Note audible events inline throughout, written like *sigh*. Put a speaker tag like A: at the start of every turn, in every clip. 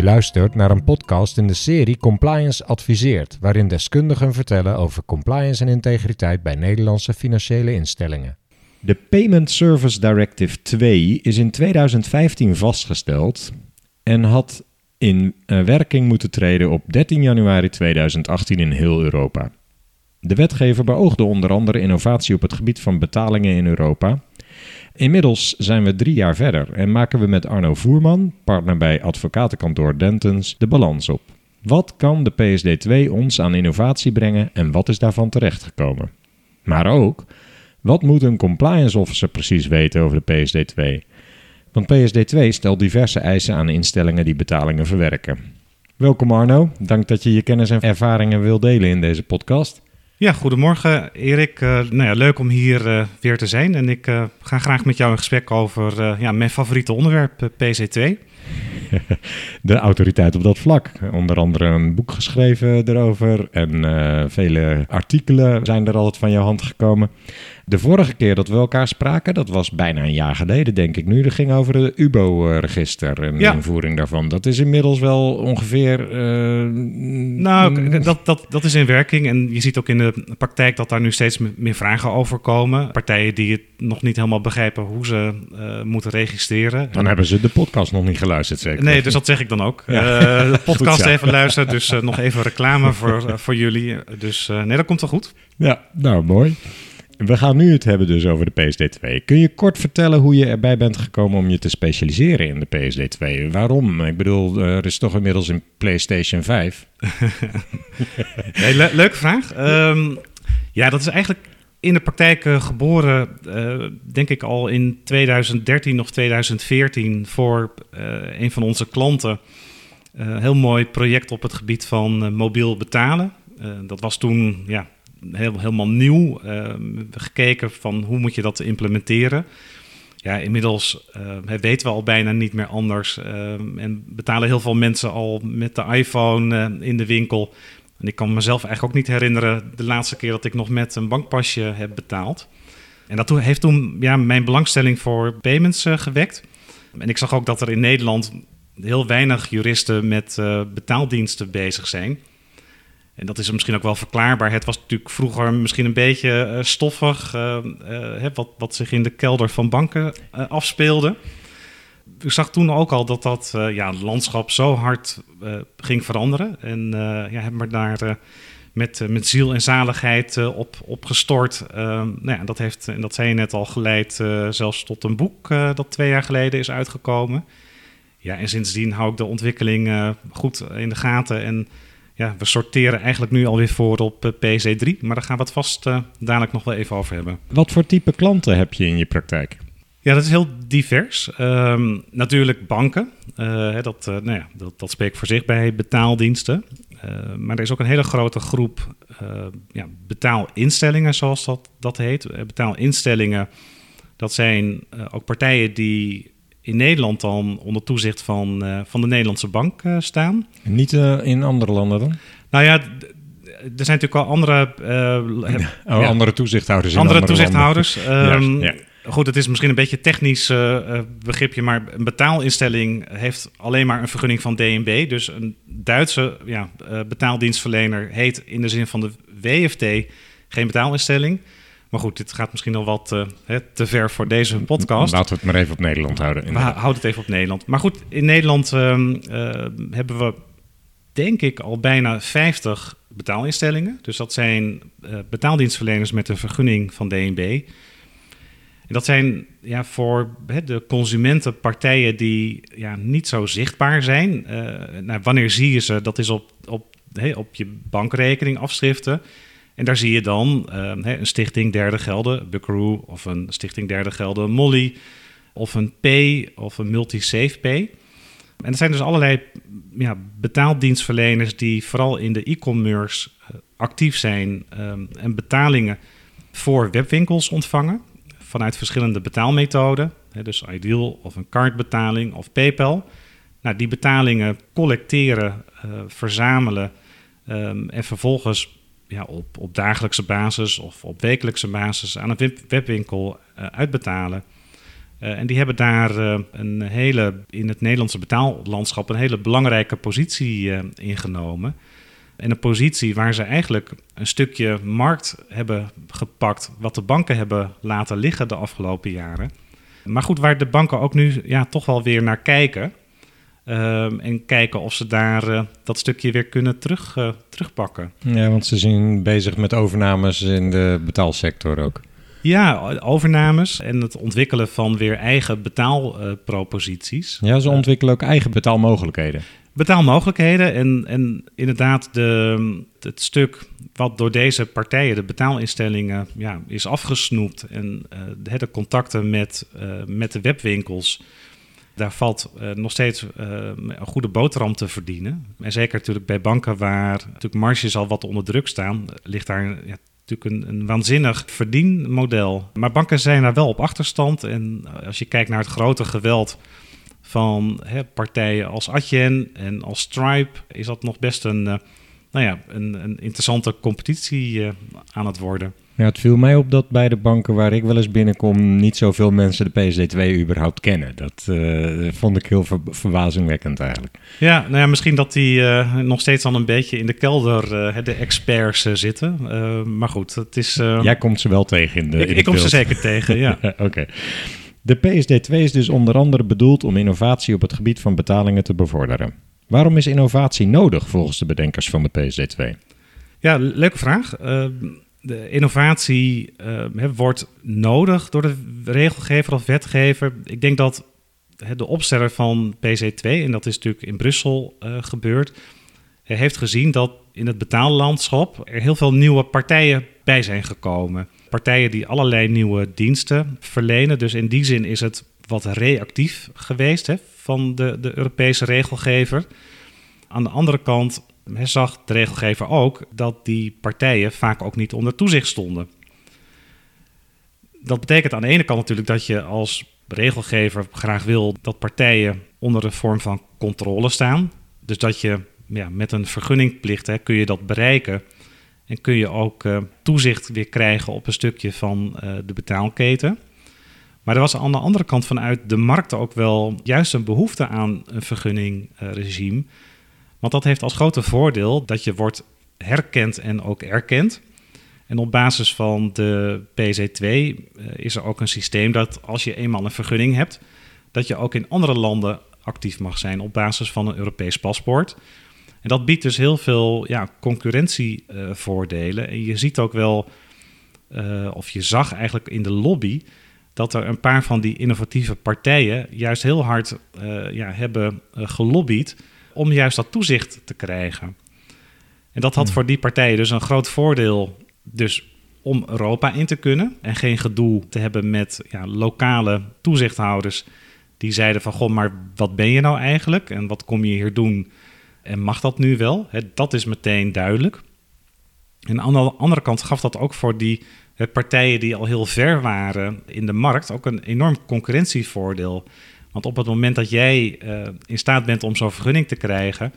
A: Je luistert naar een podcast in de serie Compliance Adviseert, waarin deskundigen vertellen over compliance en integriteit bij Nederlandse financiële instellingen.
B: De Payment Service Directive 2 is in 2015 vastgesteld en had in eh, werking moeten treden op 13 januari 2018 in heel Europa. De wetgever beoogde onder andere innovatie op het gebied van betalingen in Europa. Inmiddels zijn we drie jaar verder en maken we met Arno Voerman, partner bij advocatenkantoor Dentons, de balans op. Wat kan de PSD2 ons aan innovatie brengen en wat is daarvan terechtgekomen? Maar ook, wat moet een compliance officer precies weten over de PSD2? Want PSD2 stelt diverse eisen aan instellingen die betalingen verwerken. Welkom Arno, dank dat je je kennis en ervaringen wil delen in deze podcast.
C: Ja, goedemorgen Erik. Uh, nou ja, leuk om hier uh, weer te zijn. En ik uh, ga graag met jou in gesprek over ja, mijn favoriete onderwerp, PC2. *laughs*
B: De autoriteit op dat vlak. Onder andere een boek geschreven erover en vele artikelen zijn er altijd van jouw hand gekomen. De vorige keer dat we elkaar spraken, dat was bijna een jaar geleden, denk ik nu. Dat ging over het UBO-register en de invoering daarvan. Dat is inmiddels wel ongeveer. Uh,
C: nou, dat, dat, dat is in werking. En je ziet ook in de praktijk dat daar nu steeds meer vragen over komen. Partijen die het nog niet helemaal begrijpen hoe ze uh, moeten registreren.
B: Dan hebben ze de podcast nog niet geluisterd, zeker?
C: Nee, dus dat zeg ik dan ook. Ja. Uh, *laughs* de podcast Goed, even luisteren. Dus nog even reclame voor, voor jullie. Dus nee, dat komt wel goed.
B: Ja, nou mooi. We gaan nu het hebben dus over de PSD2. Kun je kort vertellen hoe je erbij bent gekomen om je te specialiseren in de PSD2? Waarom? Ik bedoel, er is toch inmiddels een PlayStation 5. *laughs*
C: nee, le leuke vraag. Um, ja, dat is eigenlijk in de praktijk uh, geboren, uh, denk ik al in 2013 of 2014 voor uh, een van onze klanten. heel mooi project op het gebied van mobiel betalen. dat was toen ja, heel, helemaal nieuw. Gekeken van hoe moet je dat implementeren. Ja, inmiddels weten we al bijna niet meer anders. En betalen heel veel mensen al met de iPhone in de winkel. En ik kan mezelf eigenlijk ook niet herinneren de laatste keer dat ik nog met een bankpasje heb betaald. En dat heeft toen ja, mijn belangstelling voor payments gewekt. En ik zag ook dat er in Nederland heel weinig juristen met betaaldiensten bezig zijn. En dat is misschien ook wel verklaarbaar. Het was natuurlijk vroeger misschien een beetje uh, stoffig, wat, wat zich in de kelder van banken afspeelde. Ik zag toen ook al dat dat ja, het landschap zo hard ging veranderen. En ja, heb me daar met, met ziel en zaligheid op, op gestort. nou ja, dat heeft, en dat zei je net al, geleid zelfs tot een boek dat twee jaar geleden is uitgekomen. Ja, en sindsdien hou ik de ontwikkeling goed in de gaten en ja, we sorteren eigenlijk nu alweer voor op uh, PC3, maar daar gaan we het vast uh, dadelijk nog wel even over hebben.
B: Wat voor type klanten heb je in je praktijk?
C: Ja, dat is heel divers. Um, natuurlijk banken, uh, dat, nou ja, dat, dat spreekt voor zich bij betaaldiensten. maar er is ook een hele grote groep ja, betaalinstellingen, zoals dat, dat heet. betaalinstellingen, dat zijn ook partijen die in Nederland dan onder toezicht van, uh, van de Nederlandse bank uh, staan.
B: Niet uh, in andere landen dan?
C: Nou ja, er zijn natuurlijk al andere... *laughs*
B: oh, ja, andere toezichthouders
C: andere, andere toezichthouders. Um, *laughs* ja. Goed, het is misschien een beetje technisch begripje, maar een betaalinstelling heeft alleen maar een vergunning van DNB. Dus een Duitse ja, betaaldienstverlener heet in de zin van de WFT geen betaalinstelling. Maar goed, dit gaat misschien al wat uh, te ver voor deze podcast.
B: Laten we het maar even op Nederland houden.
C: Houd het even op Nederland. Maar goed, in Nederland uh, hebben we denk ik al bijna 50 betaalinstellingen. Dus dat zijn eh, betaaldienstverleners met een vergunning van DNB. Dat zijn ja, voor de consumentenpartijen die ja, niet zo zichtbaar zijn. nou, wanneer zie je ze? Dat is op, op, op je bankrekening afschriften. En daar zie je dan uh, een stichting derde gelden, Buckaroo, of een stichting derde gelden, Molly, of een P, of een multi-safe Pay. En er zijn dus allerlei ja, betaaldienstverleners die vooral in de e-commerce uh, actief zijn um, en betalingen voor webwinkels ontvangen vanuit verschillende betaalmethoden. Hè, dus Ideal of een kaartbetaling of PayPal. Nou, die betalingen collecteren, uh, verzamelen um, en vervolgens ja, op, op dagelijkse basis of op wekelijkse basis aan een webwinkel uh, uitbetalen. Uh, en die hebben daar een hele, in het Nederlandse betaallandschap een hele belangrijke positie ingenomen. En een positie waar ze eigenlijk een stukje markt hebben gepakt, wat de banken hebben laten liggen de afgelopen jaren. Maar goed, waar de banken ook nu ja, toch wel weer naar kijken. Ehm, en kijken of ze daar uh, dat stukje weer kunnen terug, uh, terugpakken.
B: Ja, want ze zijn bezig met overnames in de betaalsector ook.
C: Ja, overnames en het ontwikkelen van weer eigen betaalproposities.
B: ja, ze ontwikkelen ook eigen betaalmogelijkheden.
C: Betaalmogelijkheden en, en inderdaad de, het stuk wat door deze partijen, de betaalinstellingen, ja, is afgesnoept. En uh, de contacten met, uh, met de webwinkels, daar valt uh, nog steeds een goede boterham te verdienen. En zeker natuurlijk bij banken waar natuurlijk marges al wat onder druk staan, ligt daar ja, natuurlijk een, een, waanzinnig verdienmodel. Maar banken zijn daar wel op achterstand. En als je kijkt naar het grote geweld van hè, partijen als Adyen en als Stripe, is dat nog best een, uh, nou ja, een, een interessante competitie uh, aan het worden.
B: Ja, het viel mij op dat bij de banken waar ik wel eens binnenkom, niet zoveel mensen de PSD2 überhaupt kennen. Dat uh, vond ik heel ver verbazingwekkend eigenlijk.
C: Ja, nou ja, misschien dat die nog steeds al een beetje in de kelder de experts zitten. maar goed, het is.
B: Jij komt ze wel tegen in de.
C: Ik,
B: in
C: ik kom ze zeker tegen, ja. *laughs*
B: Oké. Okay. De PSD2 is dus onder andere bedoeld om innovatie op het gebied van betalingen te bevorderen. Waarom is innovatie nodig volgens de bedenkers van de PSD2?
C: Ja, leuke vraag. Uh, de innovatie uh, wordt nodig door de regelgever of wetgever. Ik denk dat de opsteller van PC2, en dat is natuurlijk in Brussel uh, gebeurd, heeft gezien dat in het betaallandschap er heel veel nieuwe partijen bij zijn gekomen partijen die allerlei nieuwe diensten verlenen. Dus in die zin is het wat reactief geweest hè, van de, de Europese regelgever. Aan de andere kant zag de regelgever ook dat die partijen vaak ook niet onder toezicht stonden. Dat betekent aan de ene kant natuurlijk dat je als regelgever graag wil dat partijen onder een vorm van controle staan. Dus dat je ja, met een vergunningplicht hè, kun je dat bereiken en kun je ook uh, toezicht weer krijgen op een stukje van uh, de betaalketen. Maar er was aan de andere kant vanuit de markt ook wel juist een behoefte aan een vergunningregime. Want dat heeft als grote voordeel dat je wordt herkend en ook erkend. En op basis van de PZ2 uh, is er ook een systeem dat als je eenmaal een vergunning hebt, dat je ook in andere landen actief mag zijn op basis van een Europees paspoort. En dat biedt dus heel veel ja, concurrentievoordelen. en je ziet ook wel, uh, of je zag eigenlijk in de lobby, dat er een paar van die innovatieve partijen juist heel hard uh, ja, hebben uh, gelobbyd om juist dat toezicht te krijgen. En dat had hmm. voor die partijen dus een groot voordeel dus om Europa in te kunnen en geen gedoe te hebben met ja, lokale toezichthouders die zeiden van goh, maar wat ben je nou eigenlijk en wat kom je hier doen? En mag dat nu wel? dat is meteen duidelijk. En aan de andere kant gaf dat ook voor die partijen die al heel ver waren in de markt ook een enorm concurrentievoordeel. Want op het moment dat jij uh, in staat bent om zo'n vergunning te krijgen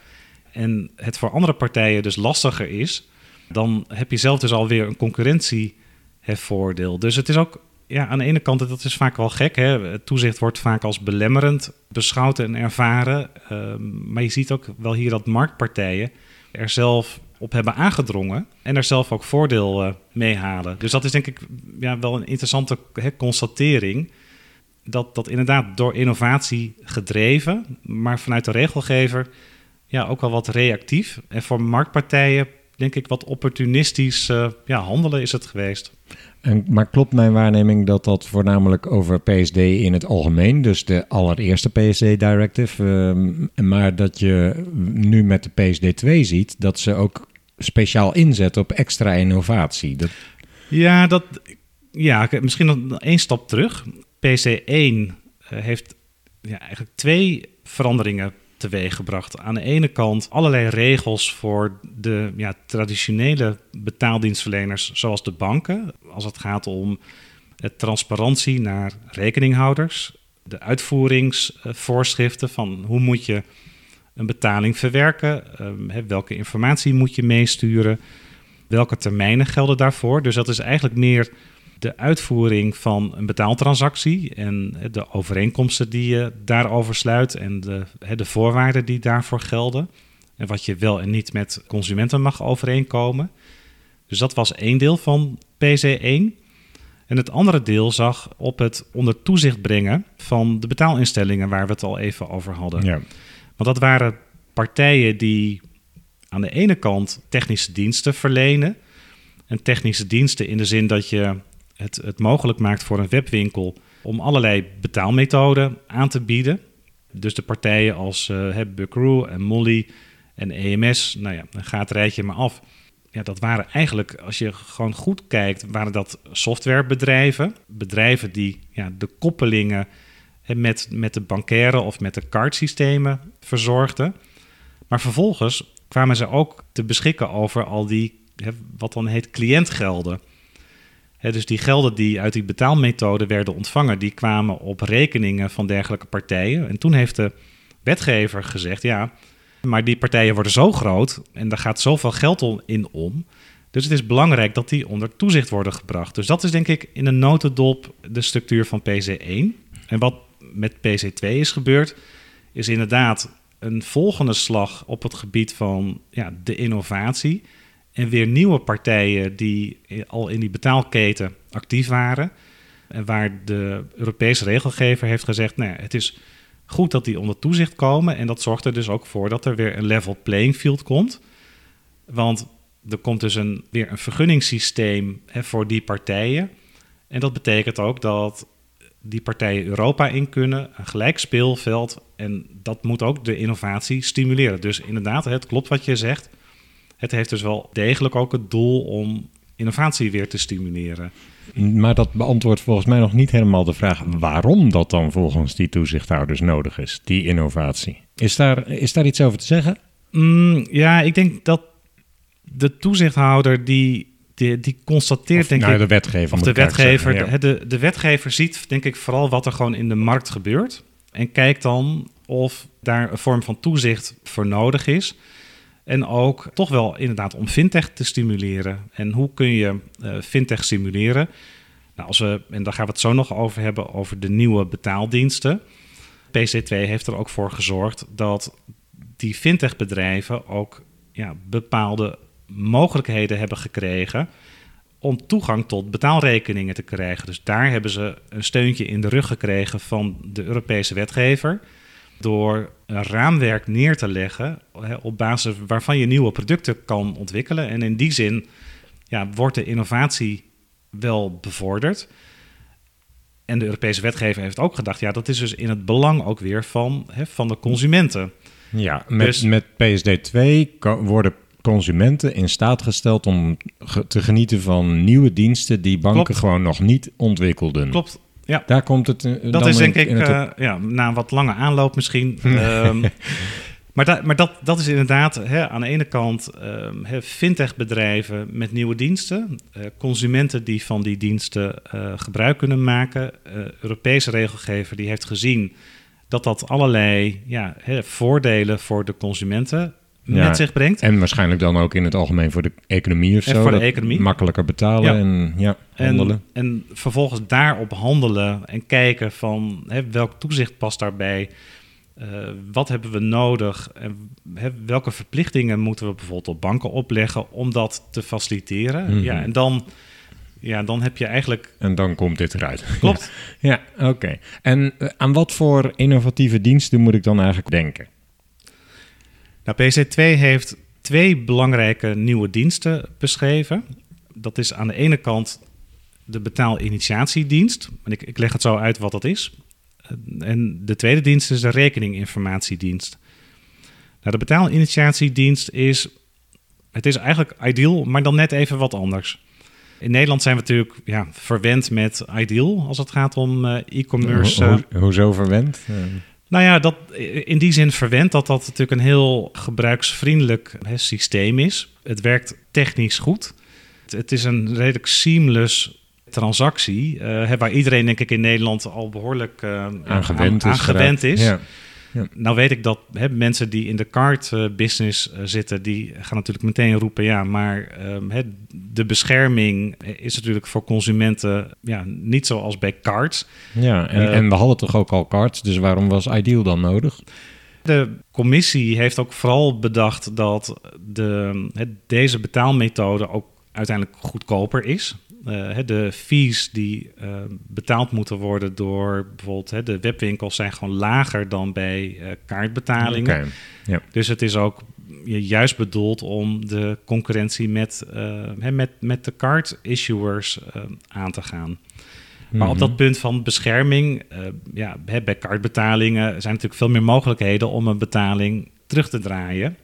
C: en het voor andere partijen dus lastiger is, dan heb je zelf dus alweer een concurrentievoordeel. Dus het is ook ja, aan de ene kant, dat is vaak wel gek. Hè? Toezicht wordt vaak als belemmerend beschouwd en ervaren. Uh, maar je ziet ook wel hier dat marktpartijen er zelf op hebben aangedrongen en er zelf ook voordeel uh, mee halen. Dus dat is denk ik ja, wel een interessante hè, constatering. Dat, dat inderdaad door innovatie gedreven, maar vanuit de regelgever ja, ook wel wat reactief. En voor marktpartijen denk ik wat opportunistisch uh, ja, handelen is het geweest.
B: En, maar klopt mijn waarneming dat dat voornamelijk over PSD in het algemeen, dus de allereerste PSD Directive, uh, maar dat je nu met de PSD2 ziet dat ze ook speciaal inzetten op extra innovatie? Dat...
C: Ja, dat, ja, misschien nog één stap terug. PC1 uh, heeft ja, eigenlijk twee veranderingen teweeggebracht. Aan de ene kant allerlei regels voor de ja, traditionele betaaldienstverleners, zoals de banken, als het gaat om het transparantie naar rekeninghouders, de uitvoeringsvoorschriften van hoe moet je een betaling verwerken, uh, welke informatie moet je meesturen, welke termijnen gelden daarvoor. Dus dat is eigenlijk meer de uitvoering van een betaaltransactie en de overeenkomsten die je daarover sluit en de, de voorwaarden die daarvoor gelden. En wat je wel en niet met consumenten mag overeenkomen. Dus dat was één deel van PC1. En het andere deel zag op het onder toezicht brengen van de betaalinstellingen waar we het al even over hadden.
B: Ja.
C: Want dat waren partijen die aan de ene kant technische diensten verlenen. En technische diensten in de zin dat je het, het mogelijk maakt voor een webwinkel om allerlei betaalmethoden aan te bieden. Dus de partijen als uh, en Molly en EMS, nou ja, dan gaat het rijtje maar af. Ja, dat waren eigenlijk, als je gewoon goed kijkt, waren dat softwarebedrijven. Bedrijven die ja, de koppelingen met, met de bankaire of met de cardsystemen verzorgden. Maar vervolgens kwamen ze ook te beschikken over al die, wat dan heet, cliëntgelden. Dus die gelden die uit die betaalmethode werden ontvangen, die kwamen op rekeningen van dergelijke partijen. En toen heeft de wetgever gezegd, ja, maar die partijen worden zo groot en daar gaat zoveel geld in om. Dus het is belangrijk dat die onder toezicht worden gebracht. Dus dat is denk ik in een notendop de structuur van PC1. En wat met PC2 is gebeurd, is inderdaad een volgende slag op het gebied van ja, de innovatie. En weer nieuwe partijen die al in die betaalketen actief waren. En waar de Europese regelgever heeft gezegd: nou het is goed dat die onder toezicht komen. En dat zorgt er dus ook voor dat er weer een level playing field komt. Want er komt dus een, weer een vergunningssysteem hè, voor die partijen. En dat betekent ook dat die partijen Europa in kunnen, een gelijk speelveld. En dat moet ook de innovatie stimuleren. Dus inderdaad, het klopt wat je zegt. Het heeft dus wel degelijk ook het doel om innovatie weer te stimuleren.
B: Maar dat beantwoordt volgens mij nog niet helemaal de vraag waarom dat dan volgens die toezichthouders nodig is, die innovatie. Is daar, is daar iets over te zeggen?
C: Mm, ja, ik denk dat de toezichthouder die die, die constateert,
B: of,
C: denk
B: nou,
C: ik...
B: de wetgever.
C: Of de wetgever. de, de, wetgever ziet, denk ik, vooral wat er gewoon in de markt gebeurt. En kijkt dan of daar een vorm van toezicht voor nodig is. En ook toch wel inderdaad om fintech te stimuleren. En hoe kun je uh, fintech stimuleren? Nou, als we, en daar gaan we het zo nog over hebben, over de nieuwe betaaldiensten. PC2 heeft er ook voor gezorgd dat die fintech-bedrijven ook ja, bepaalde mogelijkheden hebben gekregen om toegang tot betaalrekeningen te krijgen. Dus daar hebben ze een steuntje in de rug gekregen van de Europese wetgever. Door een raamwerk neer te leggen op basis waarvan je nieuwe producten kan ontwikkelen. En in die zin ja, wordt de innovatie wel bevorderd. En de Europese wetgever heeft ook gedacht, ja, dat is dus in het belang ook weer van, hè, van de consumenten.
B: Ja, met, dus, met PSD2 worden consumenten in staat gesteld om te genieten van nieuwe diensten die banken gewoon nog niet ontwikkelden.
C: Klopt. Ja.
B: Daar komt het. Uh,
C: dat is denk ik uh, ja, na een wat lange aanloop misschien. *laughs* um, maar, da maar dat, dat is inderdaad hè, aan de ene kant um, fintech-bedrijven met nieuwe diensten, uh, consumenten die van die diensten gebruik kunnen maken. Europese regelgever die heeft gezien dat dat allerlei ja, hè, voordelen voor de consumenten met zich brengt.
B: En waarschijnlijk dan ook in het algemeen voor de economie of
C: en
B: zo.
C: Voor de economie.
B: Makkelijker betalen en ja, handelen.
C: En, en vervolgens daarop handelen en kijken van hè, welk toezicht past daarbij. Uh, wat hebben we nodig? En hè, welke verplichtingen moeten we bijvoorbeeld op banken opleggen om dat te faciliteren? Mm -hmm. Ja, en dan, ja, dan heb je eigenlijk.
B: En dan komt dit eruit. *laughs*
C: Klopt.
B: ja, oké. Okay. En uh, aan wat voor innovatieve diensten moet ik dan eigenlijk denken?
C: Nou, PC2 heeft twee belangrijke nieuwe diensten beschreven. Dat is aan de ene kant de betaalinitiatiedienst. En ik, ik leg het zo uit wat dat is. En de tweede dienst is de rekeninginformatiedienst. Nou, de betaalinitiatiedienst is, het is eigenlijk Ideal, maar dan net even wat anders. In Nederland zijn we natuurlijk ja, verwend met Ideal als het gaat om uh, e-commerce.
B: Ho ho hoezo verwend?
C: Nou ja, dat, in die zin verwend dat dat natuurlijk een heel gebruiksvriendelijk hè, systeem is. Het werkt technisch goed. Het, het is een redelijk seamless transactie, uh, waar iedereen denk ik in Nederland al behoorlijk uh,
B: aan gewend is.
C: Aan gewend is. Ja.
B: Ja.
C: Nou weet ik dat hè, mensen die in de card eh, business eh, zitten, die gaan natuurlijk meteen roepen, ja, maar ehm, hè, de bescherming is natuurlijk voor consumenten ja, niet zoals bij cards.
B: Ja, en,
C: Eh,
B: en we hadden toch ook al cards, dus waarom was Ideal dan nodig?
C: De commissie heeft ook vooral bedacht dat de, hè, deze betaalmethode ook uiteindelijk goedkoper is. Eh, de fees die eh, betaald moeten worden door bijvoorbeeld hè, de webwinkels zijn gewoon lager dan bij eh, kaartbetalingen. Dus het is ook juist bedoeld om de concurrentie met, hè, met, met de card issuers aan te gaan. Maar op
B: Mhm.
C: dat punt van bescherming, ja, bij kaartbetalingen zijn natuurlijk veel meer mogelijkheden om een betaling terug te draaien.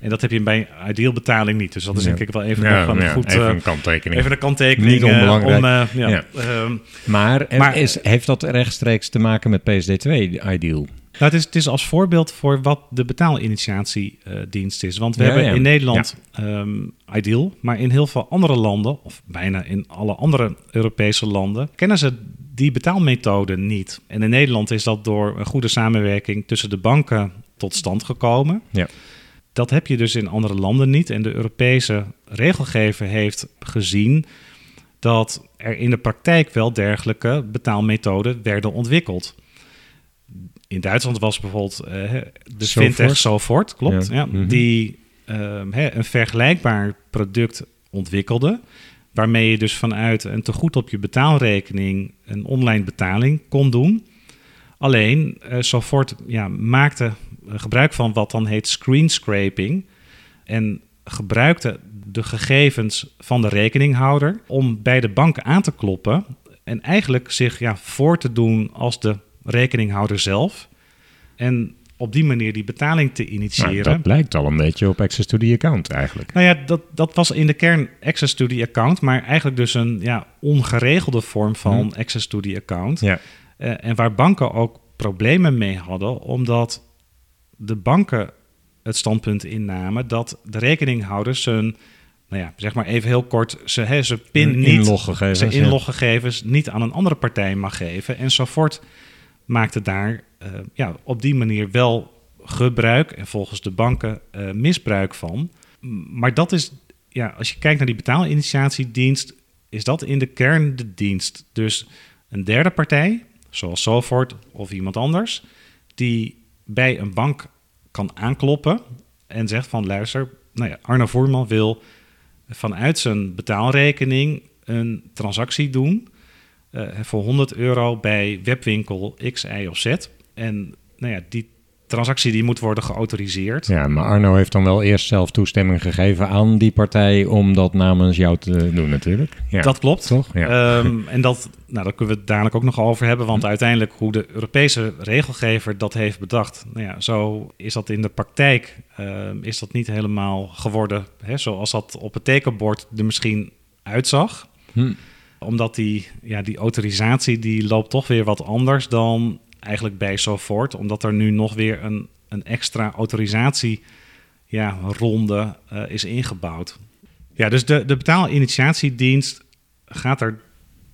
C: En dat heb je bij ideal betaling niet. Dus dat is denk ik wel even
B: Ja,
C: nog een
B: ja,
C: goed...
B: even
C: eh,
B: een kanttekening.
C: even een kanttekening
B: Niet
C: eh,
B: onbelangrijk.
C: om... eh, ja, ehm,
B: Maar,
C: Maar-
B: is, heeft dat rechtstreeks te maken met PSD2, Ideal?
C: Nou, het, is, het is als voorbeeld voor wat de betaalinitiatiedienst is. Want we
B: Ja,
C: hebben
B: ja.
C: in Nederland ehm, Ideal, maar in heel veel andere landen, of bijna in alle andere Europese landen, kennen ze die betaalmethode niet. En in Nederland is dat door een goede samenwerking tussen de banken tot stand gekomen.
B: Ja.
C: Dat heb je dus in andere landen niet. En de Europese regelgever heeft gezien dat er in de praktijk wel dergelijke betaalmethoden werden ontwikkeld. In Duitsland was bijvoorbeeld eh, de
B: Sofort.
C: fintech Sofort, klopt,
B: Ja.
C: ja,
B: Mhm.
C: die ehm, hè, een vergelijkbaar product ontwikkelde, waarmee je dus vanuit een tegoed op je betaalrekening een online betaling kon doen. Alleen eh Sofort ja, maakte gebruik van wat dan heet screen scraping en gebruikte de gegevens van de rekeninghouder om bij de bank aan te kloppen en eigenlijk zich ja, voor te doen als de rekeninghouder zelf. En op die manier die betaling te
B: Nou,
C: initiëren.
B: dat lijkt al een beetje op access to the account eigenlijk.
C: Nou ja, dat, dat was in de kern access to the account, maar eigenlijk dus een ja, ongeregelde vorm van access to the account.
B: Ja.
C: Eh, en waar banken ook problemen mee hadden, omdat de banken het standpunt innamen dat de rekeninghouders zijn, nou ja, zeg maar even heel kort, ze, hè, ze pin
B: Hun
C: niet,
B: inloggegevens, ja.
C: inloggegevens niet aan een andere partij mag geven. En Sofort maakte daar eh, ja, op die manier wel gebruik en volgens de banken eh, misbruik van. Maar dat is, ja, als je kijkt naar die betaalinitiatiedienst, is dat in de kern de dienst. Dus een derde partij, zoals Sofort of iemand anders, die bij een bank kan aankloppen en zegt van luister, nou ja, Arno Voerman wil vanuit zijn betaalrekening een transactie doen eh, voor 100 euro bij webwinkel X, Y of Z. En nou ja, die transactie die moet worden geautoriseerd.
B: Ja, maar Arno heeft dan wel eerst zelf toestemming gegeven aan die partij om dat namens jou te doen natuurlijk. Ja.
C: Dat klopt.
B: Toch? Ja.
C: Ehm, *laughs* en dat, nou, daar kunnen we het dadelijk ook nog over hebben. Want uiteindelijk hoe de Europese regelgever dat heeft bedacht. Nou ja, zo is dat in de praktijk ehm, is dat niet helemaal geworden. Hè, zoals dat op het tekenbord er misschien uitzag.
B: Hm.
C: Omdat die, ja, die autorisatie die loopt toch weer wat anders dan eigenlijk bij Sofort. Omdat er nu nog weer een, een extra autorisatie ja, ronde eh, is ingebouwd. Ja, dus de, de betaalinitiatiedienst gaat er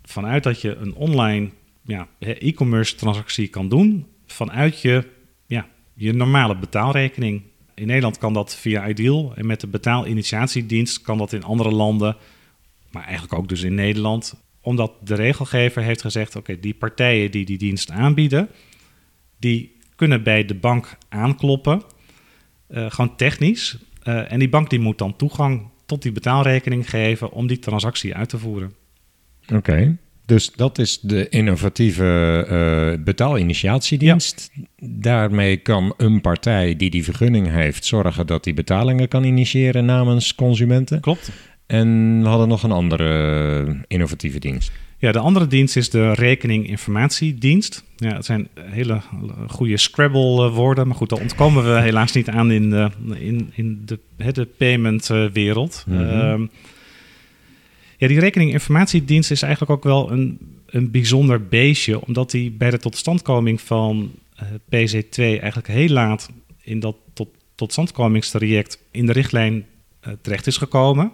C: vanuit dat je een online ja, e-commerce transactie kan doen vanuit je, ja, je normale betaalrekening. In Nederland kan dat via Ideal en met de betaalinitiatiedienst kan dat in andere landen, maar eigenlijk ook dus in Nederland, omdat de regelgever heeft gezegd: oké, die partijen die die dienst aanbieden, die kunnen bij de bank aankloppen, eh, gewoon technisch. Eh, en die bank die moet dan toegang tot die betaalrekening geven om die transactie uit te voeren.
B: Oké. Dus dat is de innovatieve eh, betaalinitiatiedienst. Daarmee kan een partij die die vergunning heeft zorgen dat die betalingen kan initiëren namens consumenten.
C: Klopt.
B: En we hadden nog een andere eh, innovatieve dienst.
C: Ja, de andere dienst is de rekening-informatiedienst. Ja, het zijn hele goede Scrabble-woorden, maar goed, daar ontkomen we helaas niet aan in de, in, in de, de payment-wereld.
B: Mhm.
C: Ehm, ja, die rekening-informatiedienst is eigenlijk ook wel een, een bijzonder beestje, omdat die bij de totstandkoming van eh, PC2 eigenlijk heel laat in dat tot, totstandkomingstraject in de richtlijn eh, terecht is gekomen.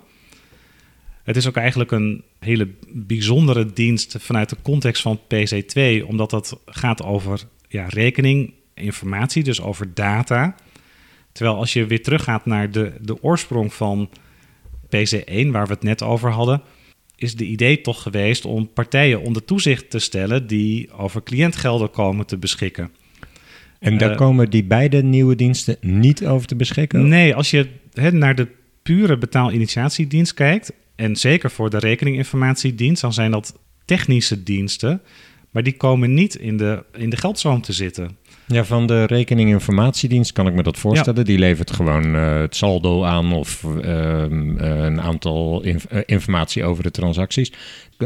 C: Het is ook eigenlijk een hele bijzondere dienst vanuit de context van PC2, omdat dat gaat over ja, rekening informatie, dus over data. Terwijl als je weer teruggaat naar de, de oorsprong van PC1, waar we het net over hadden, is de idee toch geweest om partijen onder toezicht te stellen die over cliëntgelden komen te beschikken.
B: En daar
C: Eh,
B: komen die beide nieuwe diensten niet over te beschikken?
C: Nee, als je naar de pure betaalinitiatiedienst kijkt, en zeker voor de rekeninginformatiedienst, dan zijn dat technische diensten, maar die komen niet in de, in de geldstroom te zitten.
B: Ja, van de rekeninginformatiedienst kan ik me dat voorstellen. Die levert gewoon eh, het saldo aan of ehm, eh, een aantal inf- eh, informatie over de transacties.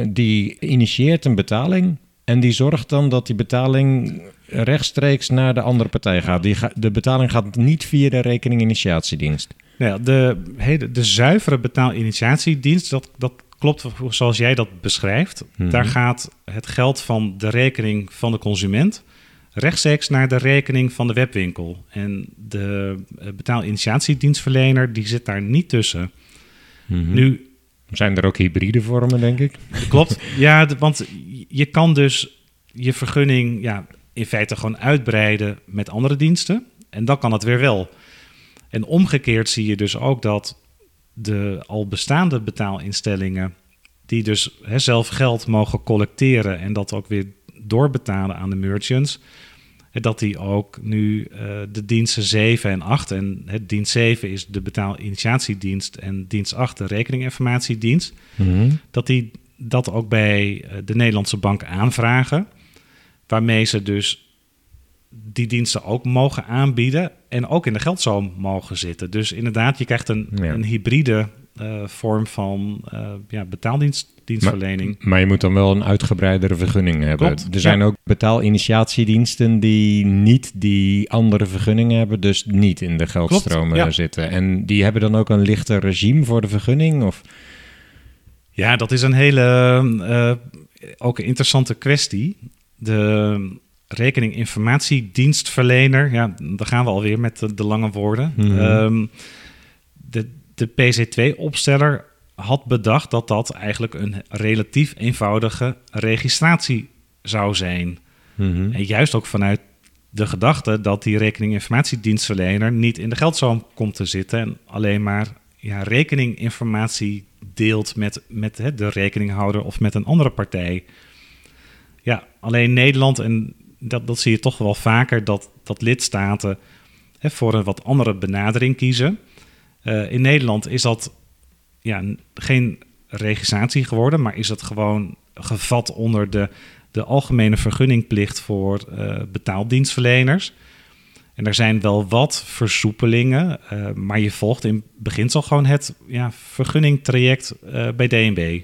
B: Die initieert een betaling en die zorgt dan dat die betaling rechtstreeks naar de andere partij gaat. Die ga- de betaling gaat niet via de rekeninginitiatiedienst.
C: Nou ja, de, de, de zuivere betaalinitiatiedienst, dat, dat klopt zoals jij dat beschrijft.
B: Mhm.
C: Daar gaat het geld van de rekening van de consument rechtstreeks naar de rekening van de webwinkel. En de eh, betaalinitiatiedienstverlener die zit daar niet tussen. Nu,
B: Zijn er ook hybride vormen, denk ik?
C: Klopt. *laughs* Ja, want je kan dus je vergunning ja, in feite gewoon uitbreiden met andere diensten. En dan kan het weer wel. En omgekeerd zie je dus ook dat de al bestaande betaalinstellingen, die dus hè, zelf geld mogen collecteren en dat ook weer doorbetalen aan de merchants, dat die ook nu eh, de diensten 7 en 8, en het dienst 7 is de betaalinitiatiedienst en dienst 8 de rekeninginformatiedienst, dat die dat ook bij eh, de Nederlandse bank aanvragen. Waarmee ze dus die diensten ook mogen aanbieden en ook in de geldstroom mogen zitten. Dus inderdaad, je krijgt een,
B: Ja.
C: een hybride eh, vorm van eh ja, betaaldienstverlening.
B: Maar je moet dan wel een uitgebreidere vergunning hebben.
C: Klopt,
B: Er zijn
C: ja.
B: ook betaalinitiatiediensten die niet die andere vergunning hebben, dus niet in de geldstromen
C: Klopt, ja.
B: zitten. En die hebben dan ook een lichter regime voor de vergunning? Of?
C: Ja, dat is een hele eh, ook een interessante kwestie. De rekeninginformatiedienstverlener, ja, daar gaan we alweer met de, de lange woorden.
B: Mhm.
C: Ehm, de, de PC2-opsteller had bedacht dat dat eigenlijk een relatief eenvoudige registratie zou zijn. En juist ook vanuit de gedachte dat die rekeninginformatiedienstverlener niet in de geldstroom komt te zitten en alleen maar ja, rekeninginformatie deelt met, met hè, de rekeninghouder of met een andere partij. Ja, alleen Nederland, en dat, dat zie je toch wel vaker, dat, dat lidstaten hè, voor een wat andere benadering kiezen. Eh, in Nederland is dat ja, geen registratie geworden, maar is het gewoon gevat onder de, de algemene vergunningplicht voor eh, betaaldienstverleners. En er zijn wel wat versoepelingen, eh, maar je volgt in beginsel gewoon het ja, vergunningtraject bij DNB.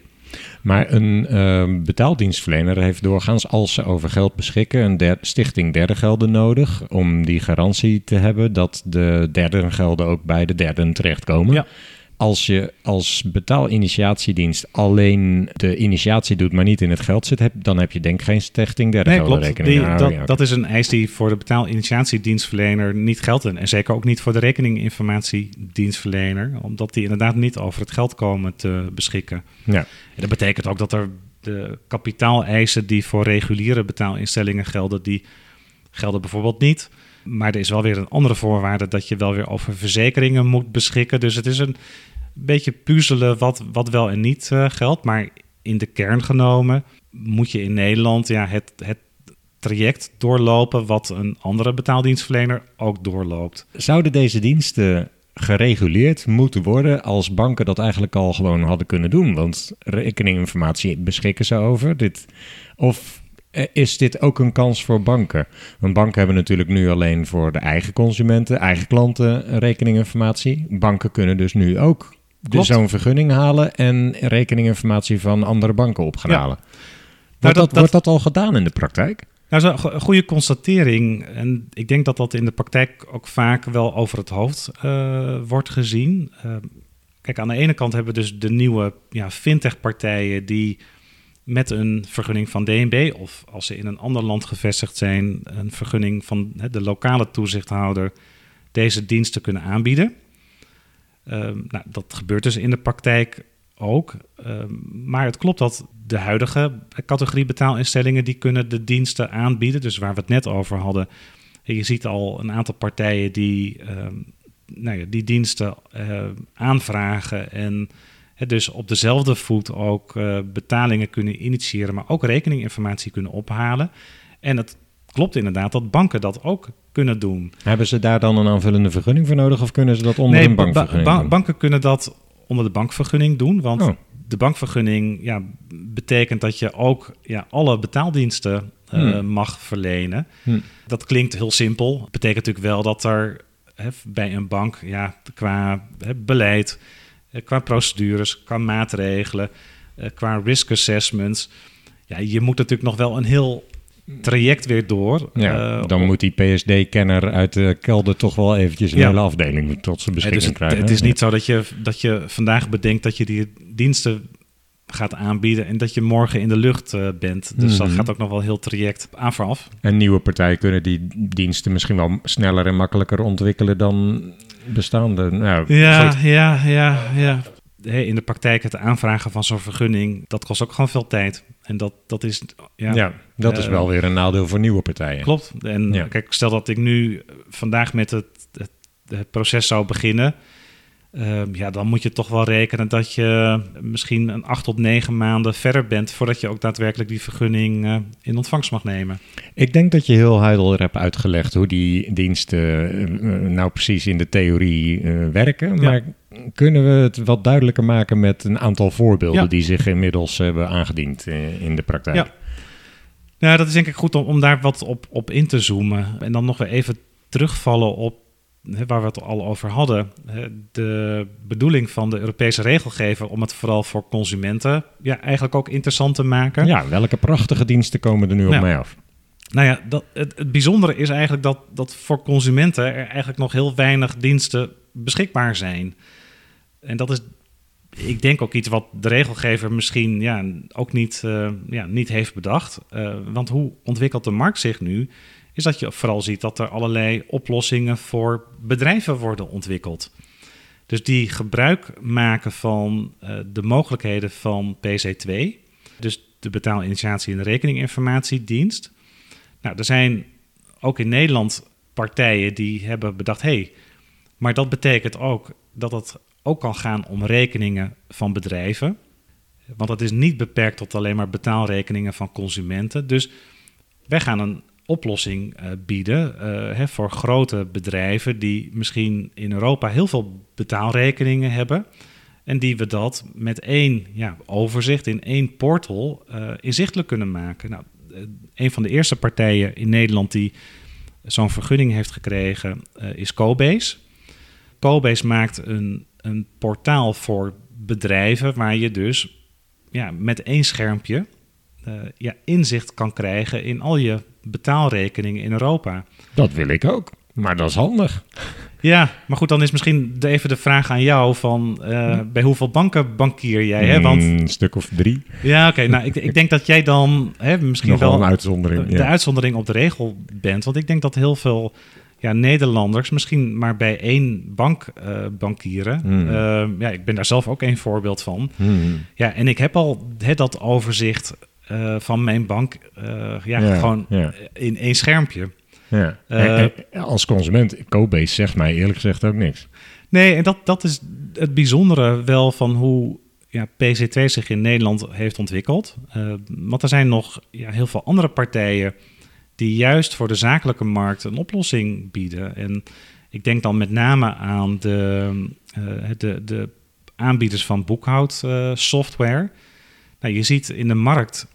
B: Maar een eh, betaaldienstverlener heeft doorgaans, als ze over geld beschikken, een der- stichting derde gelden nodig. Om die garantie te hebben dat de derde gelden ook bij de derden terechtkomen.
C: Ja.
B: Als je als betaalinitiatiedienst alleen de initiatie doet, maar niet in het geld zit, heb, dan heb je denk ik geen stichting derde
C: Nee, klopt.
B: rekening.
C: Die,
B: Ah,
C: dat,
B: ja,
C: dat is een eis die voor de betaalinitiatiedienstverlener niet geldt. En zeker ook niet voor de rekeninginformatiedienstverlener, omdat die inderdaad niet over het geld komen te beschikken.
B: ja.
C: En dat betekent ook dat er de kapitaaleisen die voor reguliere betaalinstellingen gelden, die gelden bijvoorbeeld niet. Maar er is wel weer een andere voorwaarde dat je wel weer over verzekeringen moet beschikken. Dus het is een beetje puzzelen wat, wat wel en niet eh, geldt. Maar in de kern genomen moet je in Nederland ja, het, het traject doorlopen wat een andere betaaldienstverlener ook doorloopt.
B: Zouden deze diensten gereguleerd moeten worden als banken dat eigenlijk al gewoon hadden kunnen doen? Want rekeninginformatie beschikken ze over. Dit, of eh, is dit ook een kans voor banken? Want banken hebben natuurlijk nu alleen voor de eigen consumenten, eigen klanten rekeninginformatie. Banken kunnen dus nu ook
C: Klopt.
B: zo'n vergunning halen en rekeninginformatie van andere banken op gaan
C: Ja.
B: halen. Wordt,
C: Nou,
B: dat,
C: dat-
B: wordt dat al gedaan in de praktijk?
C: Nou, dat is een go- goede constatering. En ik denk dat dat in de praktijk ook vaak wel over het hoofd eh, wordt gezien. Eh, kijk, aan de ene kant hebben we dus de nieuwe ja, fintech-partijen die met een vergunning van DNB of als ze in een ander land gevestigd zijn, een vergunning van de lokale toezichthouder deze diensten kunnen aanbieden. Ehm, nou, dat gebeurt dus in de praktijk ook. Ehm, maar het klopt dat de huidige categorie betaalinstellingen... die kunnen de diensten aanbieden. Dus waar we het net over hadden... Je ziet al een aantal partijen die, ehm, nou ja, die diensten uh, aanvragen en dus op dezelfde voet ook uh, betalingen kunnen initiëren, maar ook rekeninginformatie kunnen ophalen. En het klopt inderdaad dat banken dat ook kunnen doen.
B: Hebben ze daar dan een aanvullende vergunning voor nodig of kunnen ze dat onder
C: nee,
B: een bankvergunning
C: ba banken kunnen dat onder de bankvergunning doen, want
B: Oh.
C: de bankvergunning ja, betekent dat je ook ja, alle betaaldiensten eh,
B: Hmm.
C: mag verlenen.
B: Hm.
C: Dat klinkt heel simpel. Het betekent natuurlijk wel dat er hè, bij een bank ja, qua hè, beleid, eh, qua procedures, qua maatregelen, eh, qua risk assessments. Ja, je moet natuurlijk nog wel een heel traject weer door.
B: Ja,
C: eh,
B: dan moet die PSD-kenner uit de kelder toch wel eventjes een
C: Ja.
B: hele afdeling tot zijn
C: Ja,
B: beschikking
C: dus het,
B: krijgen.
C: het is
B: Ja.
C: niet zo dat je, dat je vandaag bedenkt dat je die diensten gaat aanbieden en dat je morgen in de lucht eh, bent. Dus
B: Mhm.
C: dat gaat ook nog wel heel traject aan vooraf.
B: En nieuwe partijen kunnen die diensten misschien wel sneller en makkelijker ontwikkelen dan bestaande. Nou,
C: Ja, ja, ja, ja. In de praktijk het aanvragen van zo'n vergunning, dat kost ook gewoon veel tijd. En dat, dat is, ja,
B: Ja, dat is
C: Eh,
B: wel weer een nadeel voor nieuwe partijen.
C: klopt. En
B: Ja.
C: kijk, stel dat ik nu vandaag met het, het, het proces zou beginnen. Ehm, ja, dan moet je toch wel rekenen dat je misschien een acht tot negen maanden verder bent voordat je ook daadwerkelijk die vergunning eh, in ontvangst mag nemen.
B: Ik denk dat je heel helder hebt uitgelegd hoe die diensten eh, eh, nou precies in de theorie werken.
C: Ja.
B: Maar kunnen we het wat duidelijker maken met een aantal voorbeelden
C: Ja.
B: die zich inmiddels hebben aangediend in de praktijk?
C: Ja. Nou, dat is denk ik goed om, om daar wat op, op in te zoomen. En dan nog weer even terugvallen op waar we het al over hadden. De bedoeling van de Europese regelgever om het vooral voor consumenten ja, eigenlijk ook interessant te maken.
B: Ja, welke prachtige diensten komen er nu op
C: Ja.
B: mij af?
C: Nou ja, dat, het, het bijzondere is eigenlijk dat, dat voor consumenten er eigenlijk nog heel weinig diensten beschikbaar zijn. En dat is, ik denk ook iets wat de regelgever misschien ja, ook niet, eh, ja, niet heeft bedacht. Eh, want hoe ontwikkelt de markt zich nu? Is dat je vooral ziet dat er allerlei oplossingen voor bedrijven worden ontwikkeld. Dus die gebruik maken van eh, de mogelijkheden van PC2, dus de betaalinitiatie en rekeninginformatiedienst. Nou, er zijn ook in Nederland partijen die hebben bedacht: hé, hey, maar dat betekent ook dat het ook kan gaan om rekeningen van bedrijven. Want dat is niet beperkt tot alleen maar betaalrekeningen van consumenten. Dus wij gaan een oplossing eh, bieden eh, hè, voor grote bedrijven die misschien in Europa heel veel betaalrekeningen hebben. En die we dat met één ja, overzicht in één portal eh, inzichtelijk kunnen maken. Nou, een van de eerste partijen in Nederland die zo'n vergunning heeft gekregen is Cobase. Cobase maakt een, een portaal voor bedrijven waar je dus ja, met één schermpje ja, inzicht kan krijgen in al je betaalrekeningen in Europa.
B: Dat wil ik ook, maar dat is handig.
C: Ja, maar goed, dan is misschien even de vraag aan jou van eh, bij hoeveel banken bankier jij? Hè? Want
B: Een stuk of drie.
C: ja, oké, nou ik, ik denk dat jij dan hè, misschien
B: Nog wel een uitzondering.
C: de
B: ja.
C: uitzondering op de regel bent. Want ik denk dat heel veel ja, Nederlanders misschien maar bij één bank eh, bankieren.
B: Hmm.
C: Eh, ja, ik ben daar zelf ook een voorbeeld van.
B: Hmm.
C: Ja, en ik heb al hè, dat overzicht eh, van mijn bank eh, ja, gewoon in één schermpje.
B: Ja.
C: Eh,
B: En- en als consument, Cobase zegt mij eerlijk gezegd ook niks.
C: Nee, en dat, dat is het bijzondere wel van hoe ja, PC2 zich in Nederland heeft ontwikkeld. Eh, want er zijn nog ja, heel veel andere partijen die juist voor de zakelijke markt een oplossing bieden. En ik denk dan met name aan de, eh, de, de aanbieders van boekhoudsoftware. nou, je ziet in de markt eh,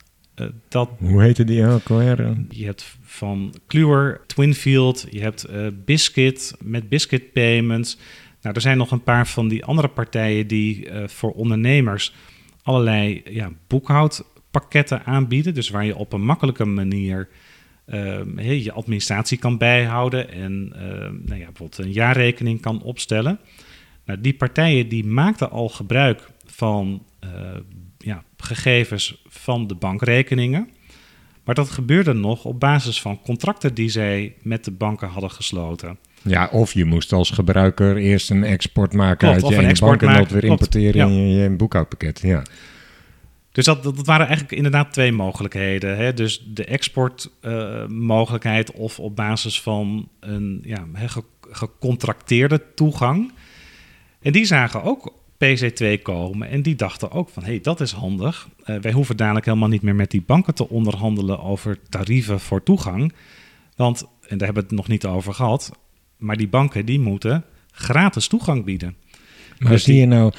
C: dat
B: Hoe heette die ook alweer?
C: je hebt van Kluwer, Twinfield, je hebt eh, Biscuit met Biscuit Payments. Nou, er zijn nog een paar van die andere partijen die eh, voor ondernemers allerlei ja, boekhoudpakketten aanbieden. Dus waar je op een makkelijke manier ehm, je administratie kan bijhouden en ehm, nou ja, bijvoorbeeld een jaarrekening kan opstellen. Nou, die partijen die maakten al gebruik van eh, ja, gegevens van de bankrekeningen. Maar dat gebeurde nog op basis van contracten die zij met de banken hadden gesloten.
B: Ja, of je moest als gebruiker eerst een export maken
C: Klopt,
B: uit je ene
C: export
B: bank en dat weer importeren in je, je boekhoudpakket. Ja.
C: Dus dat, dat waren eigenlijk inderdaad twee mogelijkheden. Hè? Dus de exportmogelijkheid of op basis van een ja, gecontracteerde toegang. En die zagen ook PC2 komen en die dachten ook van... hé, hey, dat is handig. Uh, wij hoeven dadelijk helemaal niet meer met die banken te onderhandelen... over tarieven voor toegang. Want, en daar hebben we het nog niet over gehad... maar die banken die moeten gratis toegang bieden.
B: Maar dus zie die, je nou,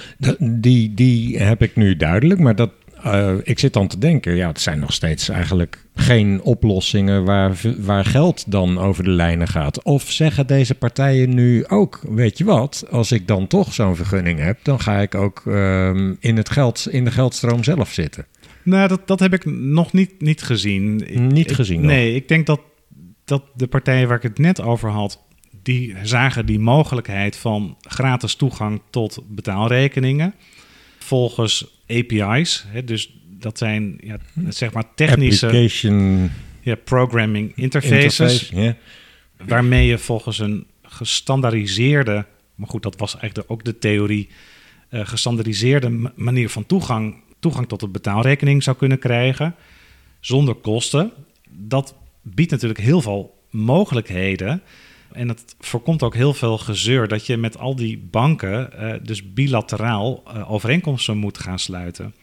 B: die, die heb ik nu duidelijk, maar dat, uh, ik zit dan te denken, ja, het zijn nog steeds eigenlijk geen oplossingen waar, waar geld dan over de lijnen gaat. Of zeggen deze partijen nu ook, weet je wat, als ik dan toch zo'n vergunning heb, dan ga ik ook um, in, het geld, in de geldstroom zelf zitten.
C: Nou, dat, dat heb ik nog niet, niet gezien.
B: Niet gezien?
C: nee, ik denk dat, dat de partijen waar ik het net over had, die zagen die mogelijkheid van gratis toegang tot betaalrekeningen volgens API's. Hè, dus dat zijn ja, zeg maar technische
B: Application
C: ja, programming interfaces, waarmee je volgens een gestandaardiseerde, maar goed, dat was eigenlijk ook de theorie, uh, gestandaardiseerde manier van toegang, toegang tot de betaalrekening zou kunnen krijgen zonder kosten. Dat biedt natuurlijk heel veel mogelijkheden. En het voorkomt ook heel veel gezeur dat je met al die banken uh, dus bilateraal uh, overeenkomsten moet gaan sluiten.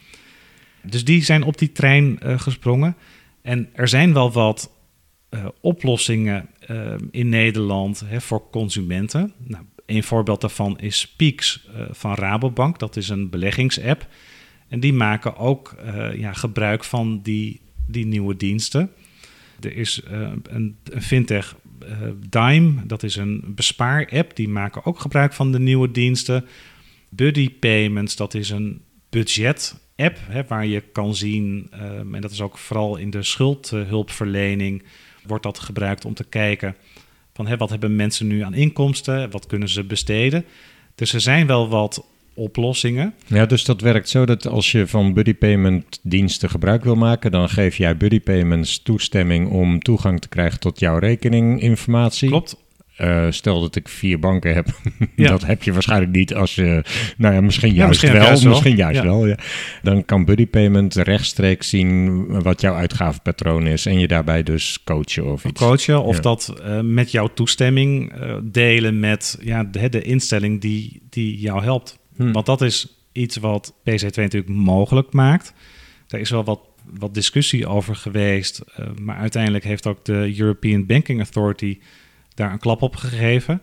C: Dus die zijn op die trein uh, gesprongen. En er zijn wel wat oplossingen in Nederland hè, voor consumenten. Nou, een voorbeeld daarvan is Speaks van Rabobank. Dat is een beleggingsapp. En die maken ook ja, gebruik van die, die nieuwe diensten. Er is een, een fintech Dime, dat is een bespaar-app. Die maken ook gebruik van de nieuwe diensten. Buddy Payments, dat is een budget-app waar je kan zien, um, en dat is ook vooral in de schuldhulpverlening, wordt dat gebruikt om te kijken van hè, wat hebben mensen nu aan inkomsten, wat kunnen ze besteden. Dus er zijn wel wat oplossingen.
B: Ja, dus dat werkt zo dat als je van Buddy Payment diensten gebruik wil maken, dan geef jij Buddy Payments toestemming om toegang te krijgen tot jouw rekeninginformatie.
C: Klopt.
B: Uh, stel dat ik vier banken heb. *laughs* Ja. dat heb je waarschijnlijk niet als je. Nou ja, misschien juist misschien wel. Juist misschien juist wel. Ja. Dan kan Buddy Payment rechtstreeks zien wat jouw uitgavenpatroon is. En je daarbij dus coachen of iets.
C: Coachen of dat uh, met jouw toestemming uh, delen met ja, de, de instelling die, die jou helpt. Hmm. Want dat is iets wat PC2 natuurlijk mogelijk maakt. Er is wel wat, wat discussie over geweest, uh, maar uiteindelijk heeft ook de European Banking Authority daar een klap op gegeven.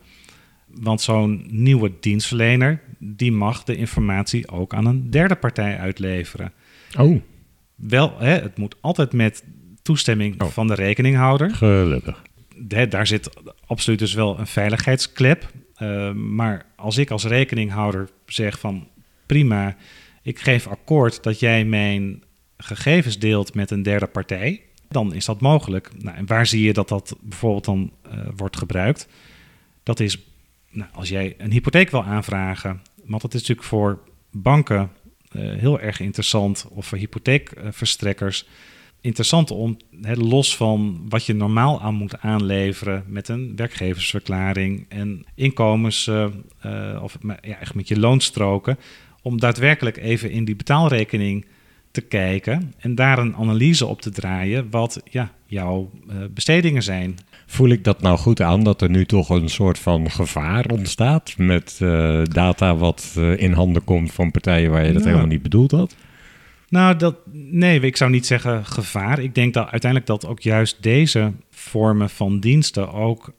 C: Want zo'n nieuwe dienstverlener, die mag de informatie ook aan een derde partij uitleveren.
B: Oh.
C: Wel, hè, het moet altijd met toestemming oh. van de rekeninghouder.
B: Gelukkig.
C: Daar zit absoluut dus wel een veiligheidsklep. Uh, maar als ik als rekeninghouder zeg van prima, ik geef akkoord dat jij mijn gegevens deelt met een derde partij, dan is dat mogelijk. Nou, en waar zie je dat dat bijvoorbeeld dan uh, wordt gebruikt? Dat is nou, als jij een hypotheek wil aanvragen, want dat is natuurlijk voor banken uh, heel erg interessant, of voor hypotheekverstrekkers interessant om, he, los van wat je normaal aan moet aanleveren met een werkgeversverklaring en inkomens, uh, uh, of ja, echt met je loonstroken, om daadwerkelijk even in die betaalrekening te kijken en daar een analyse op te draaien wat ja, jouw uh, bestedingen zijn.
B: Voel ik dat nou goed aan dat er nu toch een soort van gevaar ontstaat met data wat in handen komt van partijen waar je dat helemaal niet bedoeld had?
C: Nou, dat, nee, ik zou niet zeggen gevaar. Ik denk dat uiteindelijk dat ook juist deze vormen van diensten ook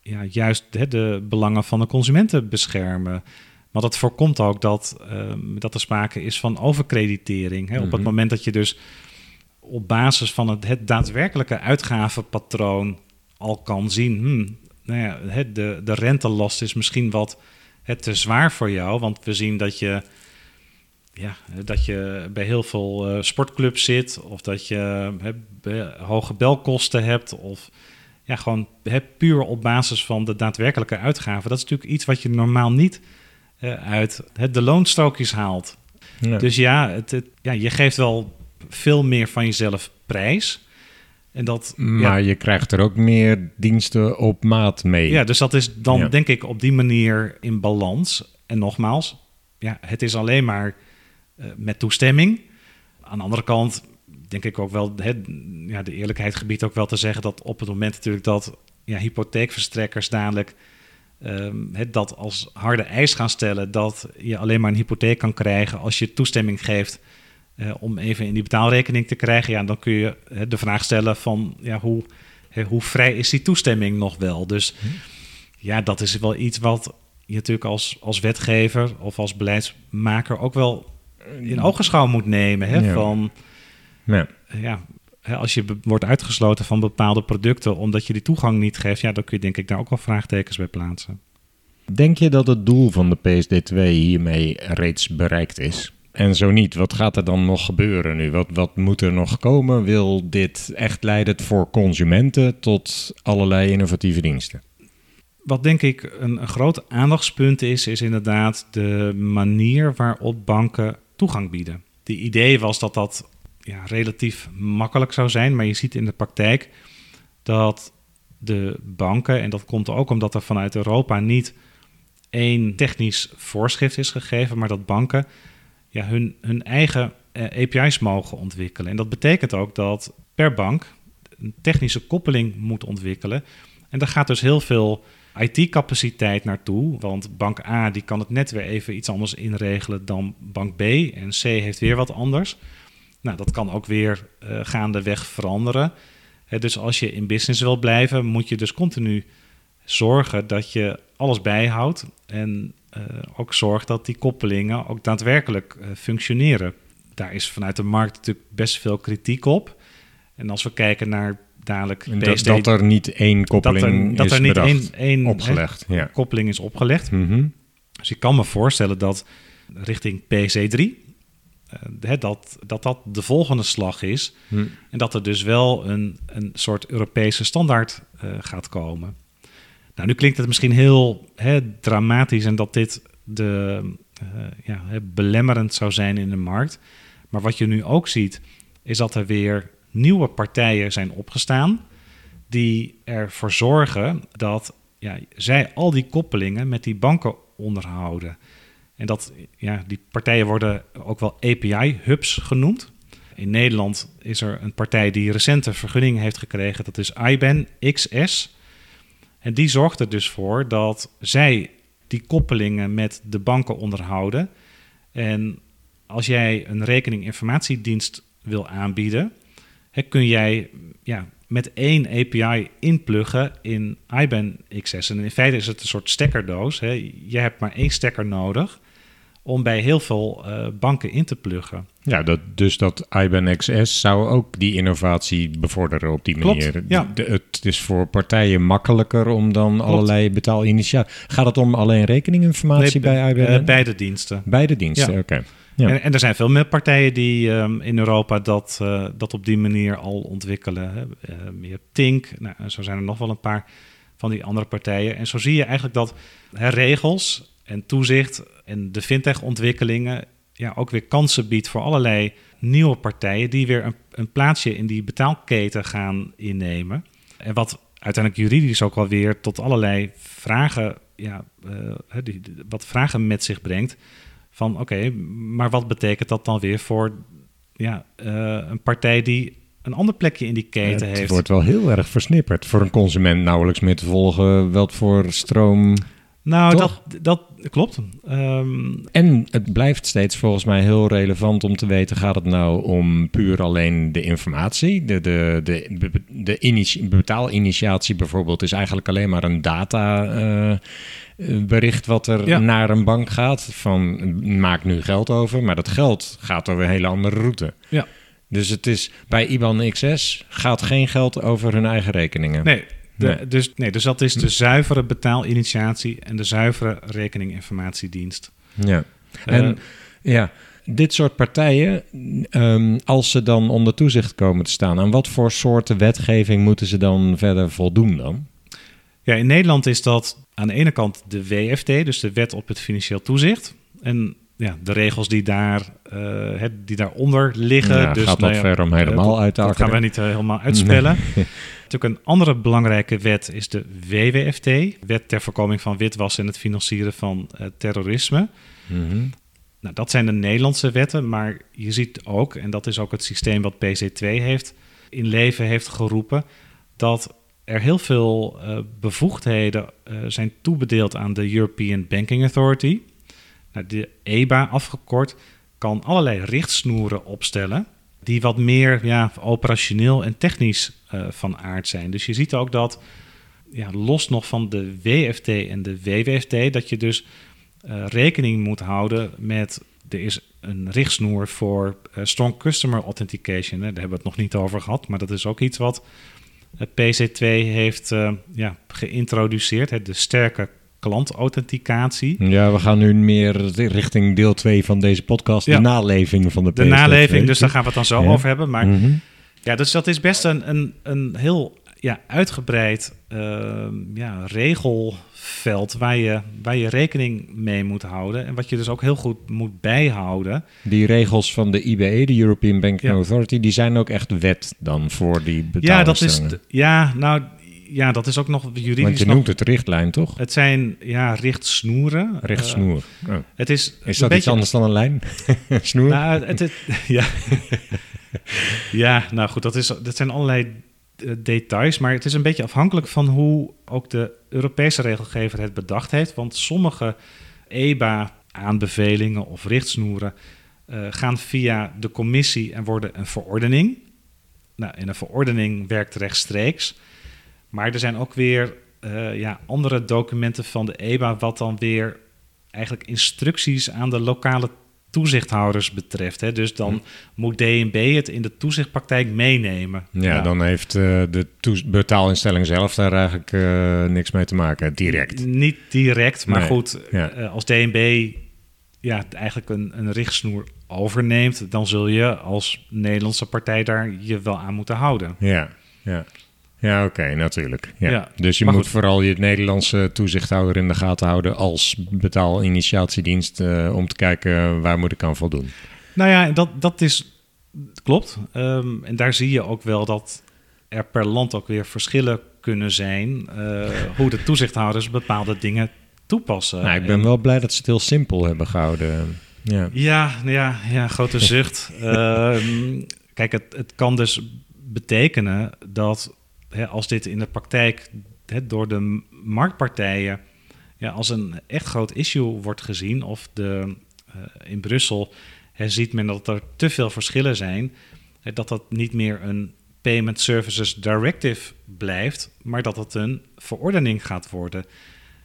C: ja, juist hè, de belangen van de consumenten beschermen. Want dat voorkomt ook dat, um, dat er sprake is van overkreditering. Hè? Op het mhm. moment dat je dus op basis van het, het daadwerkelijke uitgavenpatroon al kan zien, hmm, nou ja, de, de rentelast is misschien wat het te zwaar voor jou. Want we zien dat je ja, dat je bij heel veel uh, sportclubs zit, of dat je hoge belkosten hebt, of ja, gewoon hè, puur op basis van de daadwerkelijke uitgaven. Dat is natuurlijk iets wat je normaal niet uh, uit hè, de loonstrookjes haalt. Dus ja, het, ja, je geeft wel veel meer van jezelf prijs. En dat,
B: maar je krijgt er ook meer diensten op maat mee.
C: Ja, dus dat is dan denk ik op die manier in balans. En nogmaals, ja, het is alleen maar eh, met toestemming. aan de andere kant denk ik ook wel, hè, ja, de eerlijkheid gebied ook wel te zeggen dat op het moment natuurlijk dat ja, hypotheekverstrekkers dadelijk um, dat als harde eis gaan stellen dat je alleen maar een hypotheek kan krijgen als je toestemming geeft uh, om even in die betaalrekening te krijgen, ja, dan kun je de vraag stellen van ja, hoe, hoe vrij is die toestemming nog wel? Dus hm. ja, dat is wel iets wat je natuurlijk als, als wetgever of als beleidsmaker ook wel in ogenschouw moet nemen. Hè, Van, ja. ja als je wordt uitgesloten van bepaalde producten omdat je die toegang niet geeft, ja, dan kun je denk ik daar ook wel vraagtekens bij plaatsen.
B: Denk je dat het doel van de PSD2 hiermee reeds bereikt is? En zo niet, wat gaat er dan nog gebeuren nu? Wat, wat moet er nog komen? Wil dit echt leiden voor consumenten tot allerlei innovatieve diensten?
C: Wat denk ik een, een groot aandachtspunt is, is inderdaad de manier waarop banken toegang bieden. De idee was dat dat ja, relatief makkelijk zou zijn, maar je ziet in de praktijk dat de banken, en dat komt ook omdat er vanuit Europa niet één technisch voorschrift is gegeven, maar dat banken ja, hun, hun eigen eh, API's mogen ontwikkelen. En dat betekent ook dat per bank een technische koppeling moet ontwikkelen. En daar gaat dus heel veel IT-capaciteit naartoe. Want bank A die kan het net weer even iets anders inregelen dan bank B. En C heeft weer wat anders. Nou, dat kan ook weer uh, gaandeweg veranderen. dus als je in business wil blijven, moet je dus continu zorgen dat je alles bijhoudt. En uh, ook zorgt dat die koppelingen ook daadwerkelijk uh, functioneren. Daar is vanuit de markt natuurlijk best veel kritiek op. En als we kijken naar dadelijk
B: dat, dat, er niet één koppeling dat er, dat er niet één, één opgelegd.
C: ja. koppeling is opgelegd. Mm Dus ik kan me voorstellen dat richting PC3 uh, dat, dat dat de volgende slag is. Hm. En dat er dus wel een, een soort Europese standaard uh, gaat komen. Nou, nu klinkt het misschien heel hè, dramatisch en dat dit de, uh, ja, belemmerend zou zijn in de markt. Maar wat je nu ook ziet, is dat er weer nieuwe partijen zijn opgestaan die ervoor zorgen dat ja, zij al die koppelingen met die banken onderhouden. En dat, ja, die partijen worden ook wel API-hubs genoemd. In Nederland is er een partij die recente vergunning heeft gekregen, dat is IBAN XS. En die zorgt er dus voor dat zij die koppelingen met de banken onderhouden. En als jij een rekeninginformatiedienst wil aanbieden, hè, kun jij ja, met één API inpluggen in IBAN XS. En in feite is het een soort stekkerdoos. Hè. Je hebt maar één stekker nodig om bij heel veel uh, banken in te pluggen.
B: Ja, dat, dus dat IBAN XS zou ook die innovatie bevorderen op die manier. Klopt, ja. De, het is voor partijen makkelijker om dan allerlei betaalinitiatieven... Gaat het om alleen rekeninginformatie bij IBAN? Uh,
C: beide diensten.
B: Beide diensten, oké.
C: En, en, er zijn veel meer partijen die um, in Europa dat, uh, dat op die manier al ontwikkelen. Hè. Uh, je hebt Tink, nou, zo zijn er nog wel een paar van die andere partijen. En zo zie je eigenlijk dat hè, regels en toezicht en de fintech-ontwikkelingen ja, ook weer kansen biedt voor allerlei nieuwe partijen die weer een, een, plaatsje in die betaalketen gaan innemen. En wat uiteindelijk juridisch ook wel weer tot allerlei vragen, ja, uh, die, wat vragen met zich brengt. Van oké, maar wat betekent dat dan weer voor ja, uh, een partij die een ander plekje in die keten heeft?
B: Het wordt wel heel erg versnipperd. Voor een consument nauwelijks meer te volgen wat voor stroom
C: nou, dat, dat klopt.
B: Ehm, en het blijft steeds volgens mij heel relevant om te weten: gaat het nou om puur alleen de informatie? De, de, de, de, betaalinitiatie bijvoorbeeld is eigenlijk alleen maar een data. Uh, bericht wat er naar een bank gaat. Van maak nu geld over. Maar dat geld gaat over een hele andere route. Ja. Dus het is bij IBAN XS gaat geen geld over hun eigen rekeningen.
C: Nee, dus, nee, dus dat is de zuivere betaalinitiatie en de zuivere rekeninginformatiedienst.
B: Ja, eh, en ja, dit soort partijen, ehm, als ze dan onder toezicht komen te staan, aan wat voor soorten wetgeving moeten ze dan verder voldoen dan?
C: Ja, in Nederland is dat aan de ene kant de WFT, dus de Wet op het Financieel Toezicht. En ja, de regels die, daar, uh, die daaronder liggen.
B: Ja, dus, gaat dat nou ver om helemaal uit te
C: Dat gaan we niet uh, helemaal uitspellen. Natuurlijk *laughs* een andere belangrijke wet is de WWFT, Wet ter voorkoming van witwassen en het financieren van uh, terrorisme. Mm Nou, dat zijn de Nederlandse wetten, maar je ziet ook, en dat is ook het systeem wat PC2 heeft in leven heeft geroepen, dat er heel veel bevoegdheden zijn toebedeeld aan de European Banking Authority. Nou, de EBA afgekort kan allerlei richtsnoeren opstellen die wat meer ja, operationeel en technisch uh, van aard zijn. Dus je ziet ook dat, ja, los nog van de WFT en de WWFT, dat je dus rekening moet houden met er is een richtsnoer voor strong customer authentication. Daar hebben we het nog niet over gehad, maar dat is ook iets wat PC2 heeft ja, geïntroduceerd, hè, de sterke klantauthenticatie.
B: Ja, we gaan nu meer richting deel 2 van deze podcast, de naleving van de
C: De naleving, dus daar gaan we het dan zo over hebben. Maar mm -hmm. ja, dus dat is best een, een, een heel ja, uitgebreid uh, ja, regelveld waar je, waar je rekening mee moet houden. En wat je dus ook heel goed moet bijhouden.
B: Die regels van de IBE, de European Banking Authority, die zijn ook echt wet dan voor die
C: Ja, dat is, ja, nou, ja, dat is ook nog juridisch.
B: Want je noemt het richtlijn, toch?
C: Het zijn ja, richtsnoeren.
B: Richtsnoer.
C: Uh, oh. het is,
B: is dat iets anders dan een lijn? *laughs* Snoer?
C: Nou, het, het, *laughs* ja. ja, nou goed, dat, is, dat zijn allerlei eh, details, maar het is een beetje afhankelijk van hoe ook de Europese regelgever het bedacht heeft. Want sommige EBA-aanbevelingen of richtsnoeren uh, gaan via de commissie en worden een verordening. Nou, en een verordening werkt rechtstreeks. Maar er zijn ook weer uh, ja, andere documenten van de EBA, wat dan weer eigenlijk instructies aan de lokale toezichthouders betreft. Hè. Dus dan hm. moet DNB het in de toezichtpraktijk meenemen.
B: Ja, dan heeft uh, de betaalinstelling zelf daar eigenlijk uh, niks mee te maken, direct.
C: niet direct, maar goed, ja. uh, als DNB ja, eigenlijk een, een richtsnoer overneemt, dan zul je als Nederlandse partij daar je wel aan moeten houden.
B: Ja, ja. Ja, oké, natuurlijk. Ja. dus je moet vooral je Nederlandse toezichthouder in de gaten houden als betaalinitiatiedienst uh, om te kijken waar moet ik aan voldoen.
C: Nou ja, dat, dat is klopt. Um, en daar zie je ook wel dat er per land ook weer verschillen kunnen zijn uh, hoe de toezichthouders bepaalde dingen toepassen.
B: Nou, ik ben wel blij dat ze het heel simpel hebben gehouden. Ja,
C: ja, ja, ja grote zucht. uh, *laughs* kijk, het, het kan dus betekenen dat hè, als dit in de praktijk hè, door de marktpartijen ja, als een echt groot issue wordt gezien, of de, uh, in Brussel hè, ziet men dat er te veel verschillen zijn, hè, dat dat niet meer een Payment Services Directive blijft, maar dat het een verordening gaat worden.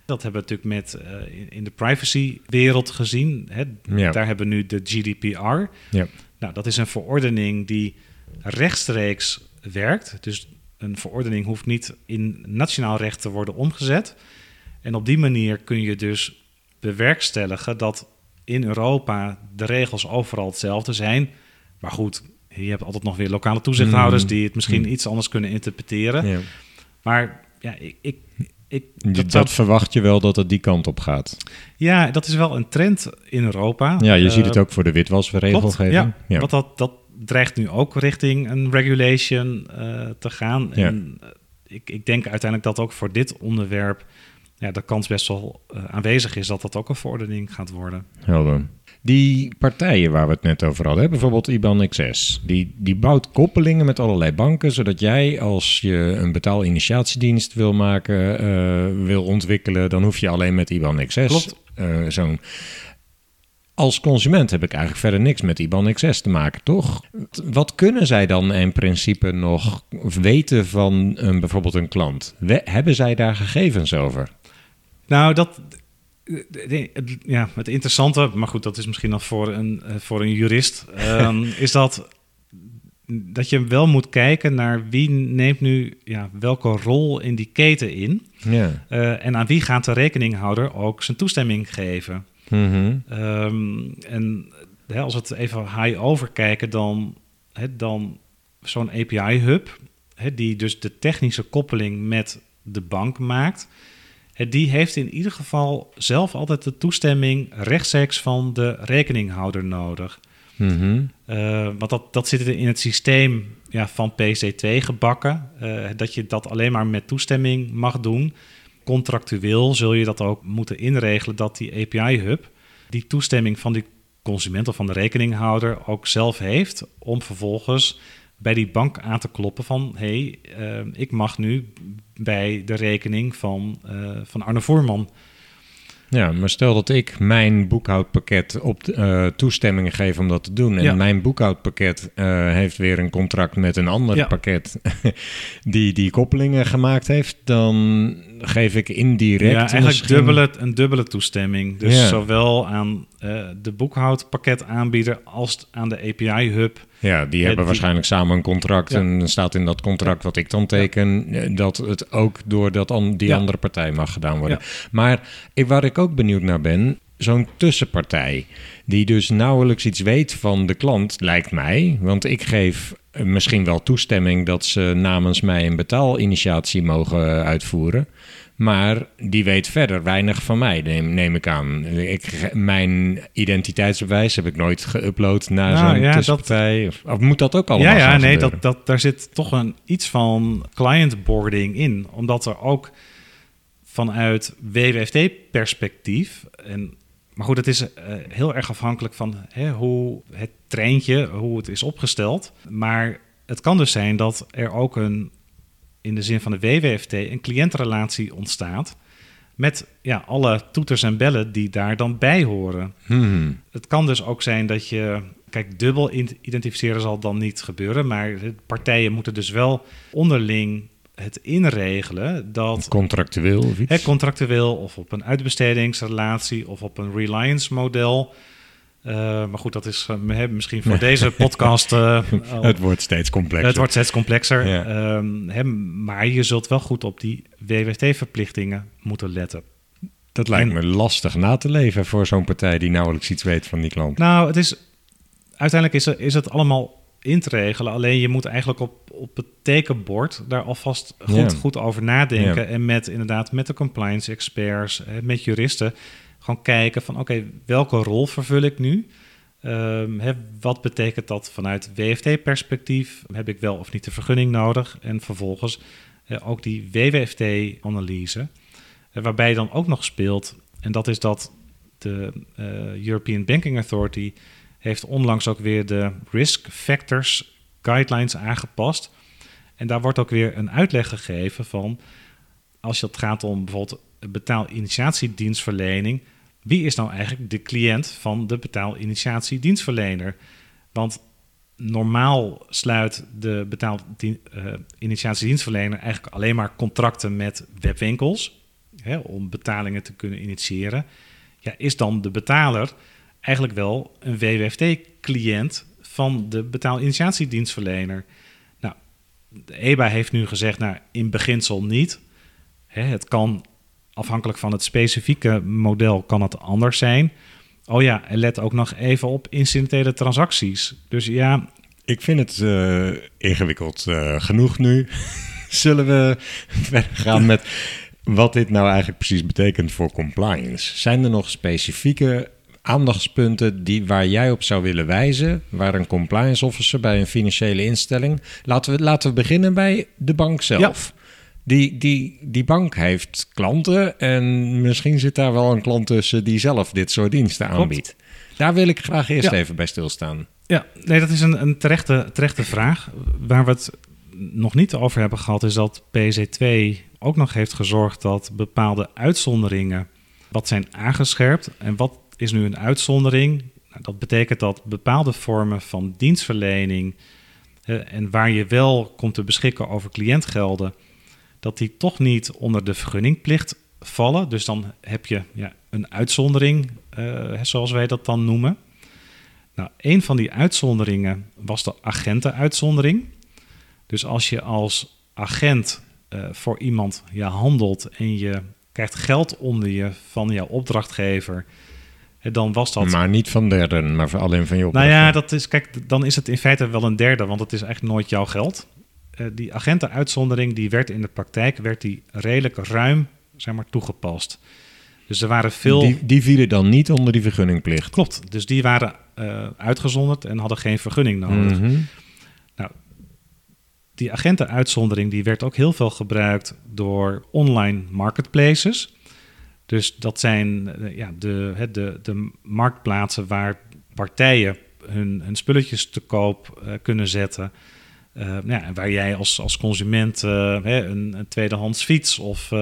C: Dat hebben we natuurlijk met uh, in, de privacywereld gezien. Hè. Ja. Daar hebben we nu de GDPR. Ja. Nou, dat is een verordening die rechtstreeks werkt. Dus een verordening hoeft niet in nationaal recht te worden omgezet. En op die manier kun je dus bewerkstelligen dat in Europa de regels overal hetzelfde zijn. Maar goed, je hebt altijd nog weer lokale toezichthouders mm. die het misschien mm. iets anders kunnen interpreteren. Ja. Maar ja, ik, ik, ik,
B: dat, dat, verwacht je wel dat het die kant op gaat.
C: Ja, dat is wel een trend in Europa.
B: Ja, je ziet het eh, ook voor de witwasregelgeving.
C: Ja, ja. Want dat, dat dreigt nu ook richting een regulation uh, te gaan. En uh, ik, ik denk uiteindelijk dat ook voor dit onderwerp ja, de kans best wel uh, aanwezig is dat dat ook een verordening gaat worden.
B: Helder. Die partijen waar we het net over hadden, bijvoorbeeld IBAN XS, die, die bouwt koppelingen met allerlei banken, zodat jij als je een betaalinitiatiedienst wil maken, wil ontwikkelen, dan hoef je alleen met IBAN XS zo'n als consument heb ik eigenlijk verder niks met IBAN XS te maken, toch? Wat kunnen zij dan in principe nog weten van een, bijvoorbeeld een klant? We, hebben zij daar gegevens over?
C: Nou, dat, ja, het interessante, maar goed, dat is misschien nog voor een, eh, voor een jurist, um, *laughs* is dat, dat je wel moet kijken naar wie neemt nu ja, welke rol in die keten in. Ja. Uh, en aan wie gaat de rekeninghouder ook zijn toestemming geven. Mm um, en hè, als we het even high over kijken, dan, hè, dan zo'n API-hub, die dus de technische koppeling met de bank maakt, die heeft in ieder geval zelf altijd de toestemming rechtstreeks van de rekeninghouder nodig. Mm -hmm. uh, want dat, dat zit in het systeem ja, van PC2 gebakken, uh, dat je dat alleen maar met toestemming mag doen contractueel zul je dat ook moeten inregelen dat die API-hub die toestemming van die consument of van de rekeninghouder ook zelf heeft om vervolgens bij die bank aan te kloppen van hé, hey, uh, ik mag nu bij de rekening van, uh, van Arne Voerman.
B: Ja, maar stel dat ik mijn boekhoudpakket op uh, toestemming geef om dat te doen. En
C: Ja.
B: mijn boekhoudpakket heeft weer een contract met een ander
C: Ja.
B: pakket *laughs* die die koppelingen gemaakt heeft. Dan geef ik indirect
C: ja, eigenlijk
B: misschien-
C: dubbele, een dubbele toestemming. Dus
B: Ja.
C: zowel aan eh, de boekhoudpakketaanbieder als aan de API-hub.
B: Ja, die
C: Ja,
B: hebben
C: die-
B: waarschijnlijk samen een contract.
C: Ja.
B: En dan staat in dat contract wat ik dan teken... eh, dat het ook door dat an- die andere partij mag gedaan worden. Maar ik, waar ik ook benieuwd naar ben... zo'n tussenpartij... die dus nauwelijks iets weet van de klant, lijkt mij. Want ik geef eh, misschien wel toestemming... dat ze namens mij een betaalinitiatie mogen uitvoeren... Maar die weet verder weinig van mij, neem, neem ik aan. Ik, mijn identiteitsbewijs heb ik nooit geüpload naar
C: Nou,
B: zo'n
C: ja,
B: tussenpartij. Of, of moet dat ook allemaal
C: ja, ja, nee,
B: gebeuren?
C: dat, dat, daar zit toch een, iets van clientboarding in. Omdat er ook vanuit WWFT-perspectief... En, maar goed, het is eh, heel erg afhankelijk van hè, hoe het treintje, hoe het is opgesteld. Maar het kan dus zijn dat er ook een, in de zin van de WWFT, een cliëntrelatie ontstaat... met ja, alle toeters en bellen die daar dan bij horen.
B: Hmm.
C: Het kan dus ook zijn dat je. Kijk, dubbel identificeren zal dan niet gebeuren. Maar partijen moeten dus wel onderling het inregelen dat.
B: Contractueel of iets?
C: Hè, contractueel of op een uitbestedingsrelatie of op een reliance model. Eh, maar goed, dat is hè, misschien voor deze podcast. eh, al- *laughs*
B: het wordt steeds complexer.
C: het wordt steeds complexer.
B: Ja.
C: Ehm, hè, maar je zult wel goed op die WWT-verplichtingen moeten letten.
B: dat lijkt
C: en-
B: me lastig na te leven voor zo'n partij die nauwelijks iets weet van die klant.
C: Nou, het is, uiteindelijk is, er- is het allemaal in te regelen. Alleen je moet eigenlijk op, op het tekenbord daar alvast goed, goed over nadenken. En met inderdaad met de compliance experts, eh, met juristen, gewoon kijken van oké, welke rol vervul ik nu? Hè, wat betekent dat vanuit WFT-perspectief? Heb ik wel of niet de vergunning nodig? En vervolgens eh, ook die WWFT-analyse, eh, waarbij dan ook nog speelt, en dat is dat de European Banking Authority heeft onlangs ook weer de Risk Factors Guidelines aangepast. En daar wordt ook weer een uitleg gegeven van, als het gaat om bijvoorbeeld betaalinitiatiedienstverlening, wie is nou eigenlijk de cliënt van de betaalinitiatiedienstverlener? Want normaal sluit de betaalinitiatiedienstverlener eigenlijk alleen maar contracten met webwinkels hè, om betalingen te kunnen initiëren. Ja, is dan de betaler eigenlijk wel een WWFT-cliënt van de betaalinitiatiedienstverlener? Nou, de EBA heeft nu gezegd, nou, in beginsel niet. Hè, het kan afhankelijk van het specifieke model kan het anders zijn. Oh ja, en let ook nog even op incidentele transacties. Dus ja,
B: Ik vind het eh, ingewikkeld eh, genoeg nu. *laughs* Zullen we *laughs* verder gaan met wat dit nou eigenlijk precies betekent voor compliance? Zijn er nog specifieke aandachtspunten die, waar jij op zou willen wijzen, waar een compliance officer bij een financiële instelling. Laten we, laten we beginnen bij de bank zelf. Die, die, die bank heeft klanten en misschien zit daar wel een klant tussen die zelf dit soort diensten
C: Klopt.
B: aanbiedt. Daar wil ik graag eerst
C: Ja.
B: even bij stilstaan.
C: Ja, nee, dat is een, een terechte, terechte vraag. Waar we het nog niet over hebben gehad, is dat PZ2 ook nog heeft gezorgd dat bepaalde uitzonderingen wat zijn aangescherpt. En wat is nu een uitzondering? Nou, dat betekent dat bepaalde vormen van dienstverlening eh, en waar je wel komt te beschikken over cliëntgelden, dat die toch niet onder de vergunningplicht vallen. Dus dan heb je ja, een uitzondering, eh, zoals wij dat dan noemen. Nou, een van die uitzonderingen was de agentenuitzondering. Dus als je als agent eh, voor iemand ja, handelt en je krijgt geld onder je van jouw opdrachtgever, dan was dat.
B: Maar niet van derden, maar alleen van je
C: nou ja, dat is, kijk, dan is het in feite wel een derde, want het is eigenlijk nooit jouw geld. Eh, die agentenuitzondering die werd in de praktijk werd die redelijk ruim zeg maar, toegepast. Dus er waren veel.
B: Die, die vielen dan niet onder die vergunningplicht.
C: Klopt, dus die waren eh, uitgezonderd en hadden geen vergunning nodig.
B: Mhm.
C: Die agentenuitzondering die werd ook heel veel gebruikt door online marketplaces. Dus dat zijn eh, ja, de, de, de marktplaatsen waar partijen hun, hun spulletjes te koop uh, kunnen zetten. Uh, ja, waar jij als, als consument uh, hè, een, een, tweedehands fiets of. Uh,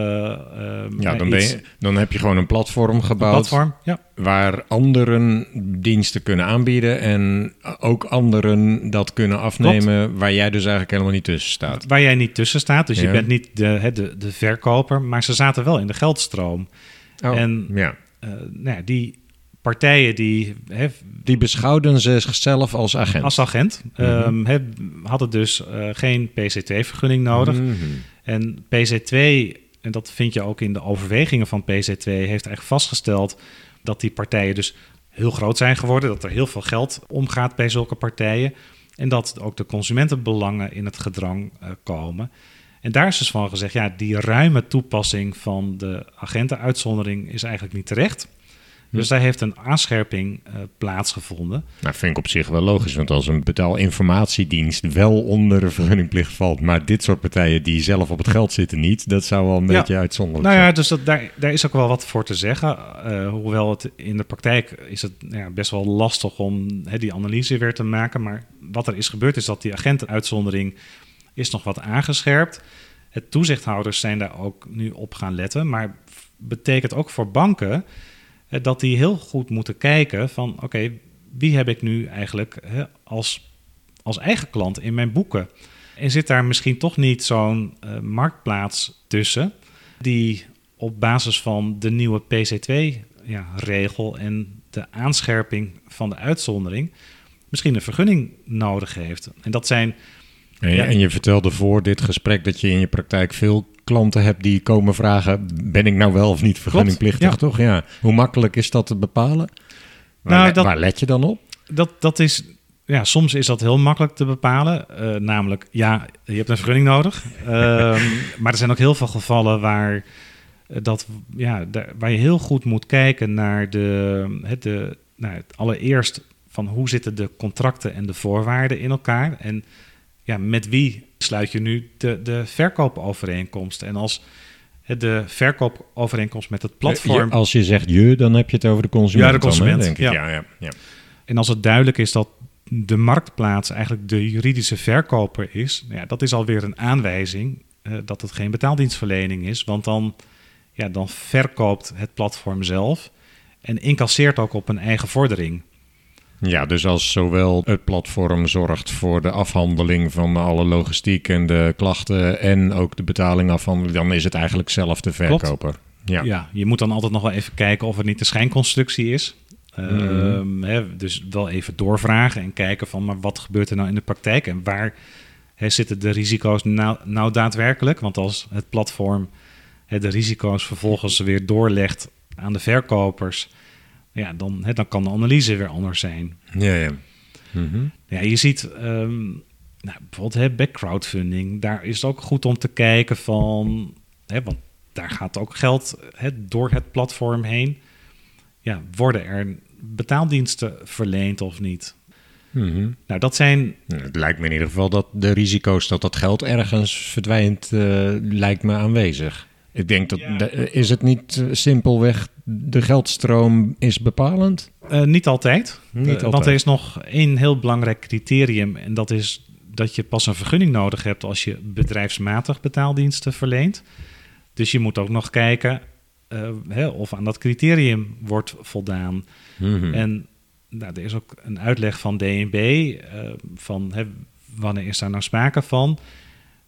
B: ja, dan, ben je, dan heb je gewoon een platform gebouwd. Een platform, ja. Waar anderen diensten kunnen aanbieden en ook anderen dat kunnen afnemen. Waar jij dus eigenlijk helemaal niet tussen staat.
C: Waar jij niet tussen staat. Dus je bent niet de, hè, de, de verkoper, maar ze zaten wel in de geldstroom.
B: Oh, en ja.
C: nou ja, die, partijen die...
B: die beschouwden zichzelf als agent.
C: Als agent. Mm hadden dus uh, geen PC2-vergunning nodig. Mhm. En PC2, en dat vind je ook in de overwegingen van PC2... heeft echt vastgesteld dat die partijen dus heel groot zijn geworden. Dat er heel veel geld omgaat bij zulke partijen. En dat ook de consumentenbelangen in het gedrang uh, komen... En daar is dus van gezegd, ja, die ruime toepassing van de agentenuitzondering is eigenlijk niet terecht. Dus daar heeft een aanscherping uh, plaatsgevonden.
B: Nou, vind ik op zich wel logisch, want als een betaalinformatiedienst wel onder de vergunningplicht valt, maar dit soort partijen die zelf op het geld zitten niet, dat zou wel een beetje uitzonderlijk
C: nou
B: zijn.
C: ja, dus dat, daar, daar is ook wel wat voor te zeggen. Uh, hoewel het in de praktijk is het ja, best wel lastig om die analyse weer te maken. Maar wat er is gebeurd is dat die agentenuitzondering is nog wat aangescherpt. Het toezichthouders zijn daar ook nu op gaan letten, maar betekent ook voor banken dat die heel goed moeten kijken van oké, wie heb ik nu eigenlijk als, als eigen klant in mijn boeken? En zit daar misschien toch niet zo'n uh, marktplaats tussen die op basis van de nieuwe PC2-regel ja, en de aanscherping van de uitzondering misschien een vergunning nodig heeft? En dat zijn.
B: En je, en je vertelde voor dit gesprek dat je in je praktijk veel klanten hebt die komen vragen: ben ik nou wel of niet vergunningplichtig? Toch? Ja. Hoe makkelijk is dat te bepalen? Waar, nou, dat, waar let je dan op?
C: Dat, dat is ja, soms is dat heel makkelijk te bepalen. Uh, namelijk, ja, je hebt een vergunning nodig. *laughs* Ehm, maar er zijn ook heel veel gevallen waar, eh, dat, ja, waar je heel goed moet kijken naar de, het, de nou, allereerst van hoe zitten de contracten en de voorwaarden in elkaar. En ja, met wie sluit je nu de, de verkoopovereenkomst? En als de verkoopovereenkomst met het platform...
B: als je zegt je, dan heb je het over de consument.
C: Ja, de consument, denk
B: ik. Ja. Ja, ja,
C: En als het duidelijk is dat de marktplaats eigenlijk de juridische verkoper is... Ja, dat is alweer een aanwijzing uh, dat het geen betaaldienstverlening is. Want dan, ja, dan verkoopt het platform zelf en incasseert ook op een eigen vordering.
B: Ja, dus als zowel het platform zorgt voor de afhandeling van alle logistiek en de klachten en ook de betaling afhandelen, dan is het eigenlijk zelf de verkoper.
C: Ja. ja, je moet dan altijd nog wel even kijken of het niet een schijnconstructie is. Mm. hè, dus wel even doorvragen en kijken van, maar wat gebeurt er nou in de praktijk en waar hè, zitten de risico's nou, nou daadwerkelijk? Want als het platform hè, de risico's vervolgens weer doorlegt aan de verkopers, ja, dan, hè, dan kan de analyse weer anders zijn.
B: Ja, ja.
C: Mhm. ja je ziet um, nou, bijvoorbeeld hè, bij crowdfunding, daar is het ook goed om te kijken van, hè, want daar gaat ook geld hè, door het platform heen. Ja, worden er betaaldiensten verleend of niet?
B: Mm
C: Nou, dat zijn.
B: Het lijkt me in ieder geval dat de risico's dat dat geld ergens verdwijnt, uh, lijkt me aanwezig. Ik denk dat, is het niet eh, simpelweg de geldstroom is bepalend?
C: Uh, niet altijd. Niet uh, altijd. Want er is nog één heel belangrijk criterium. En dat is dat je pas een vergunning nodig hebt als je bedrijfsmatig betaaldiensten verleent. Dus je moet ook nog kijken uh, hè, of aan dat criterium wordt voldaan.
B: Mm
C: En nou, er is ook een uitleg van DNB van hè, wanneer is daar nou sprake van.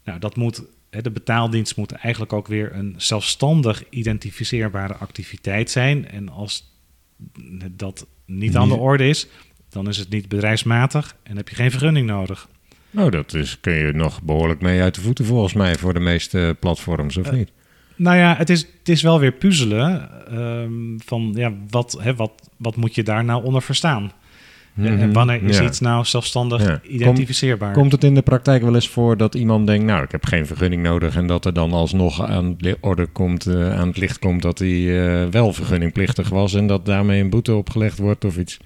C: Nou, dat moet de betaaldienst moet eigenlijk ook weer een zelfstandig identificeerbare activiteit zijn. En als dat niet aan de orde is, dan is het niet bedrijfsmatig en heb je geen vergunning nodig.
B: Nou, dat is, kun je nog behoorlijk mee uit de voeten volgens mij voor de meeste platforms, of uh, niet?
C: Nou ja, het is, het is wel weer puzzelen ehm, van ja, wat, hè, wat, wat moet je daar nou onder verstaan? En mhm. wanneer is iets nou zelfstandig identificeerbaar?
B: Komt het in de praktijk wel eens voor dat iemand denkt, nou, ik heb geen vergunning nodig en dat er dan alsnog aan de orde komt, uh, aan het licht komt dat hij uh, wel vergunningplichtig was en dat daarmee een boete opgelegd wordt of iets?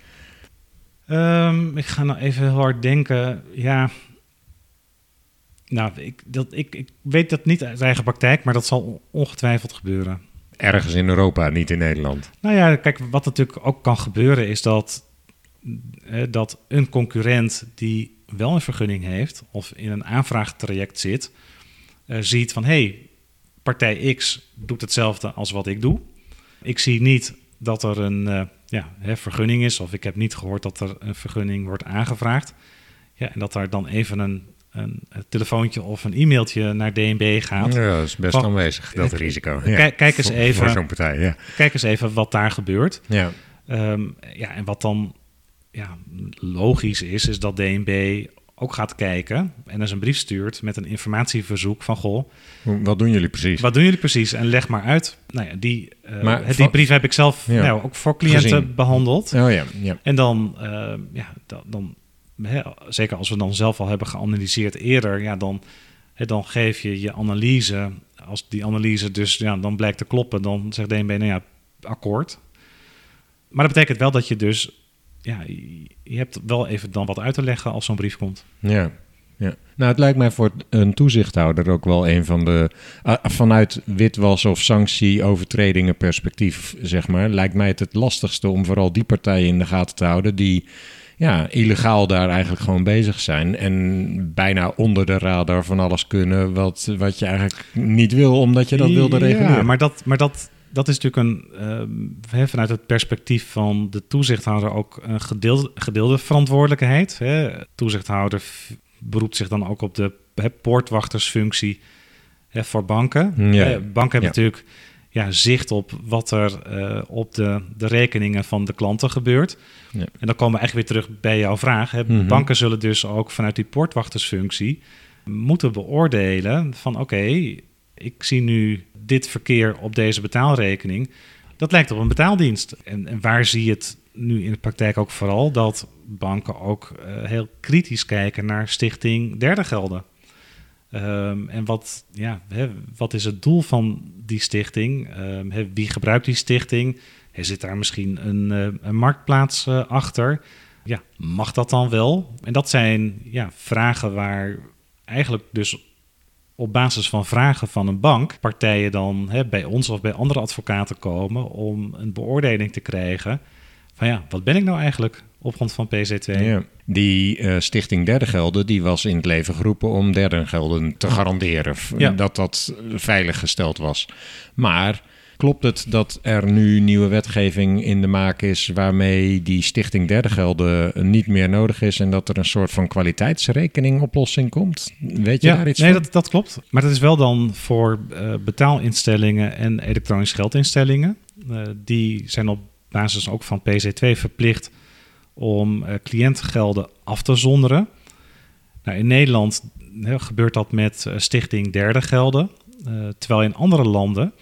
C: Um, ik ga nou even heel hard denken. Ja, nou, ik, dat, ik, ik weet dat niet uit eigen praktijk, maar dat zal ongetwijfeld gebeuren.
B: Ergens in Europa, niet in Nederland.
C: Nou ja, kijk, wat natuurlijk ook kan gebeuren is dat eh, dat een concurrent die wel een vergunning heeft of in een aanvraagtraject zit, eh, ziet van hé, hey, partij X doet hetzelfde als wat ik doe. Ik zie niet dat er een eh, ja, hè, vergunning is, of ik heb niet gehoord dat er een vergunning wordt aangevraagd. Ja, en dat er dan even een, een, telefoontje of een e-mailtje naar DNB gaat.
B: Ja, dat is best
C: Van-
B: aanwezig, dat risico. Ja.
C: Kijk, kijk eens even.
B: Voor zo'n partij, ja.
C: Kijk eens even wat daar gebeurt.
B: ja.
C: Ehm, ja, en wat dan ja, logisch is, is dat DNB ook gaat kijken en eens een brief stuurt met een informatieverzoek van goh,
B: Wat doen jullie precies?
C: wat doen jullie precies en leg maar uit. Nou ja, die, eh,
B: Maar
C: het- die brief heb ik zelf
B: Ja.
C: nou, ook voor cliënten
B: Gezien.
C: behandeld.
B: Oh ja, ja.
C: En dan, eh, ja, dan, dan hè, zeker als we dan zelf al hebben geanalyseerd eerder, ja, dan, hè, dan geef je je analyse. Als die analyse dus ja, dan blijkt te kloppen, dan zegt DNB, nou ja, akkoord. Maar dat betekent wel dat je dus, ja, je- hebt wel even dan wat uit te leggen als zo'n brief komt.
B: Ja, ja. Nou, het lijkt mij voor een toezichthouder ook wel een van de... vanuit witwas- of sanctie-overtredingen perspectief, zeg maar... lijkt mij het het lastigste om vooral die partijen in de gaten te houden... die ja, illegaal daar eigenlijk gewoon bezig zijn... en bijna onder de radar van alles kunnen... wat, wat je eigenlijk niet wil, omdat je dat wilde reguleren.
C: Ja, maar dat, maar dat, dat is natuurlijk een, hè, vanuit het perspectief van de toezichthouder ook een gedeelde, gedeelde verantwoordelijkheid. Hè. Toezichthouder beroept zich dan ook op de hè, poortwachtersfunctie hè, voor banken.
B: Ja.
C: Hè, banken hebben
B: Ja.
C: natuurlijk ja, zicht op wat er eh, op de, de rekeningen van de klanten gebeurt.
B: Ja.
C: En dan komen we eigenlijk weer terug bij jouw vraag. Hè.
B: Mhm.
C: Banken zullen dus ook vanuit die poortwachtersfunctie moeten beoordelen van oké, ik zie nu dit verkeer op deze betaalrekening. Dat lijkt op een betaaldienst. En, en waar zie je het nu in de praktijk ook vooral? Dat banken ook eh, heel kritisch kijken naar stichting derde gelden. Ehm, en wat, ja, hè, wat is het doel van die stichting? Ehm, hè, wie gebruikt die stichting? Zit daar misschien een, eh, een marktplaats eh, achter? Ja, mag dat dan wel? En dat zijn ja, vragen waar eigenlijk dus op basis van vragen van een bank partijen dan hè, bij ons of bij andere advocaten komen om een beoordeling te krijgen van ja, wat ben ik nou eigenlijk op grond van PC2?
B: Ja. Die eh, stichting derde gelden, die was in het leven geroepen om derde gelden te garanderen. v-
C: Ja.
B: Dat dat veilig gesteld was. Maar klopt het dat er nu nieuwe wetgeving in de maak is... waarmee die stichting derde gelden niet meer nodig is... en dat er een soort van kwaliteitsrekening oplossing komt? Weet je daar iets
C: nee,
B: van?
C: dat, dat klopt. Maar dat is wel dan voor eh, betaalinstellingen en elektronisch geldinstellingen. Eh, die zijn op basis ook van PC2 verplicht om eh, cliëntengelden af te zonderen. Nou, in Nederland gebeurt dat met Stichting Derde Gelden. terwijl in andere landen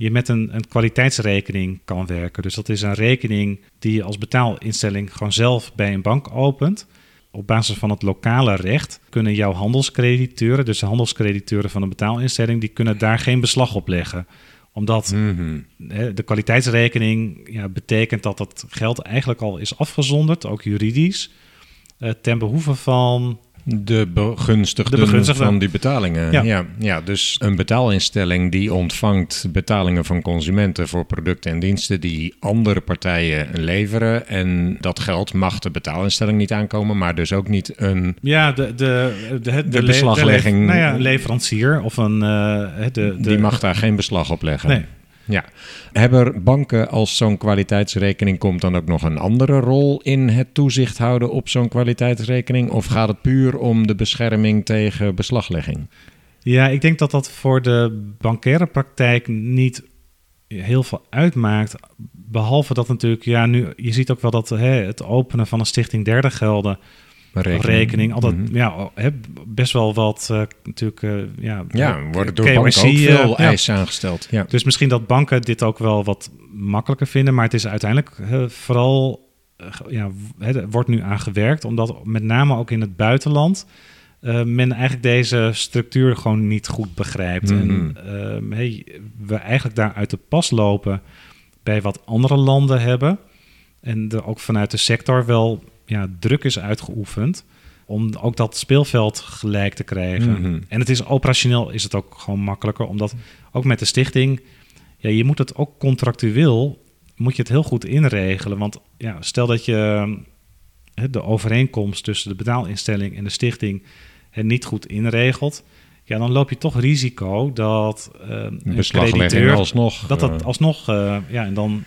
C: je met een, een kwaliteitsrekening kan werken. Dus dat is een rekening die je als betaalinstelling gewoon zelf bij een bank opent. Op basis van het lokale recht kunnen jouw handelscrediteuren, dus de handelscrediteuren van een betaalinstelling, die kunnen daar geen beslag op leggen. Omdat
B: Mhm.
C: de kwaliteitsrekening ja, betekent dat dat geld eigenlijk al is afgezonderd, ook juridisch, eh, ten behoeve van
B: De begunstigden
C: De begunstigden.
B: van die betalingen.
C: Ja.
B: Ja. Ja, dus een betaalinstelling die ontvangt betalingen van consumenten voor producten en diensten die andere partijen leveren. En dat geld mag de betaalinstelling niet aankomen, maar dus ook niet een.
C: Ja, de, de, de, de,
B: De
C: le-
B: beslaglegging.
C: Nou ja, leverancier of een... eh, de, de,
B: Die mag daar geen beslag op leggen.
C: Nee.
B: Ja. Hebben banken, als zo'n kwaliteitsrekening komt, dan ook nog een andere rol in het toezicht houden op zo'n kwaliteitsrekening? Of gaat het puur om de bescherming tegen beslaglegging?
C: Ja, ik denk dat dat voor de bankaire praktijk niet heel veel uitmaakt. Behalve dat natuurlijk, ja, nu, je ziet ook wel dat hè, het openen van een stichting derde gelden rekening, altijd
B: Mhm.
C: ja, best wel wat eh, natuurlijk, eh, ja,
B: Ja, worden door
C: KYC,
B: banken ook
C: eh,
B: veel
C: ja.
B: eisen aangesteld. Ja.
C: Dus misschien dat banken dit ook wel wat makkelijker vinden, maar het is uiteindelijk eh, vooral, eh, ja, er wordt nu aan gewerkt, omdat met name ook in het buitenland eh, men eigenlijk deze structuur gewoon niet goed begrijpt.
B: Mhm.
C: En ehm, hey, we eigenlijk daar uit de pas lopen bij wat andere landen hebben. En er ook vanuit de sector wel ja, druk is uitgeoefend om ook dat speelveld gelijk te krijgen.
B: Mhm.
C: En het is operationeel is het ook gewoon makkelijker, omdat ook met de stichting, ja, je moet het ook contractueel, moet je het heel goed inregelen. Want ja, stel dat je de overeenkomst tussen de betaalinstelling en de stichting het niet goed inregelt, ja, dan loop je toch risico dat uh, een crediteur
B: alsnog,
C: dat dat alsnog, ja, en dan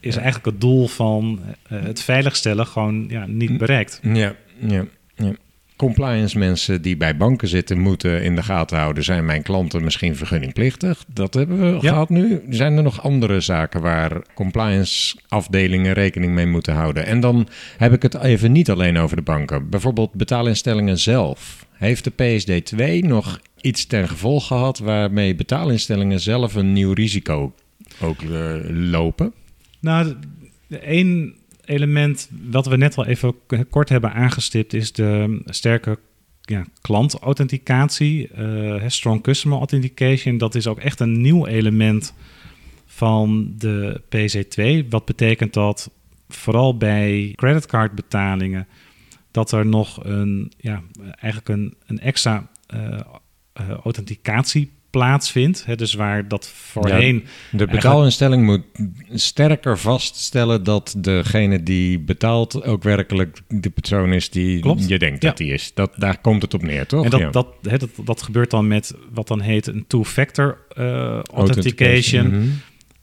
C: is eigenlijk het doel van het veiligstellen gewoon ja, niet bereikt.
B: Ja, ja, ja compliance mensen die bij banken zitten moeten in de gaten houden. Zijn mijn klanten misschien vergunningplichtig? Dat hebben we gehad nu. Zijn er nog andere zaken waar compliance afdelingen rekening mee moeten houden? En dan heb ik het even niet alleen over de banken. Bijvoorbeeld betaalinstellingen zelf. Heeft de PSD2 nog iets ten gevolge gehad waarmee betaalinstellingen zelf een nieuw risico ook uh, lopen?
C: Nou, één element wat we net al even kort hebben aangestipt is de sterke ja, klantauthenticatie, uh, strong customer authentication. Dat is ook echt een nieuw element van de PC2. Wat betekent dat vooral bij creditcardbetalingen dat er nog een, ja, eigenlijk een, een extra uh, uh, plaatsvindt. Hè, dus waar dat voorheen...
B: de betaalinstelling moet sterker vaststellen dat degene die betaalt ook werkelijk de persoon is die Klopt. je denkt dat die is. Dat, daar komt het op neer, toch?
C: En dat, dat, hè, dat, dat gebeurt dan met wat dan heet een two-factor uh, authentication. Mhm.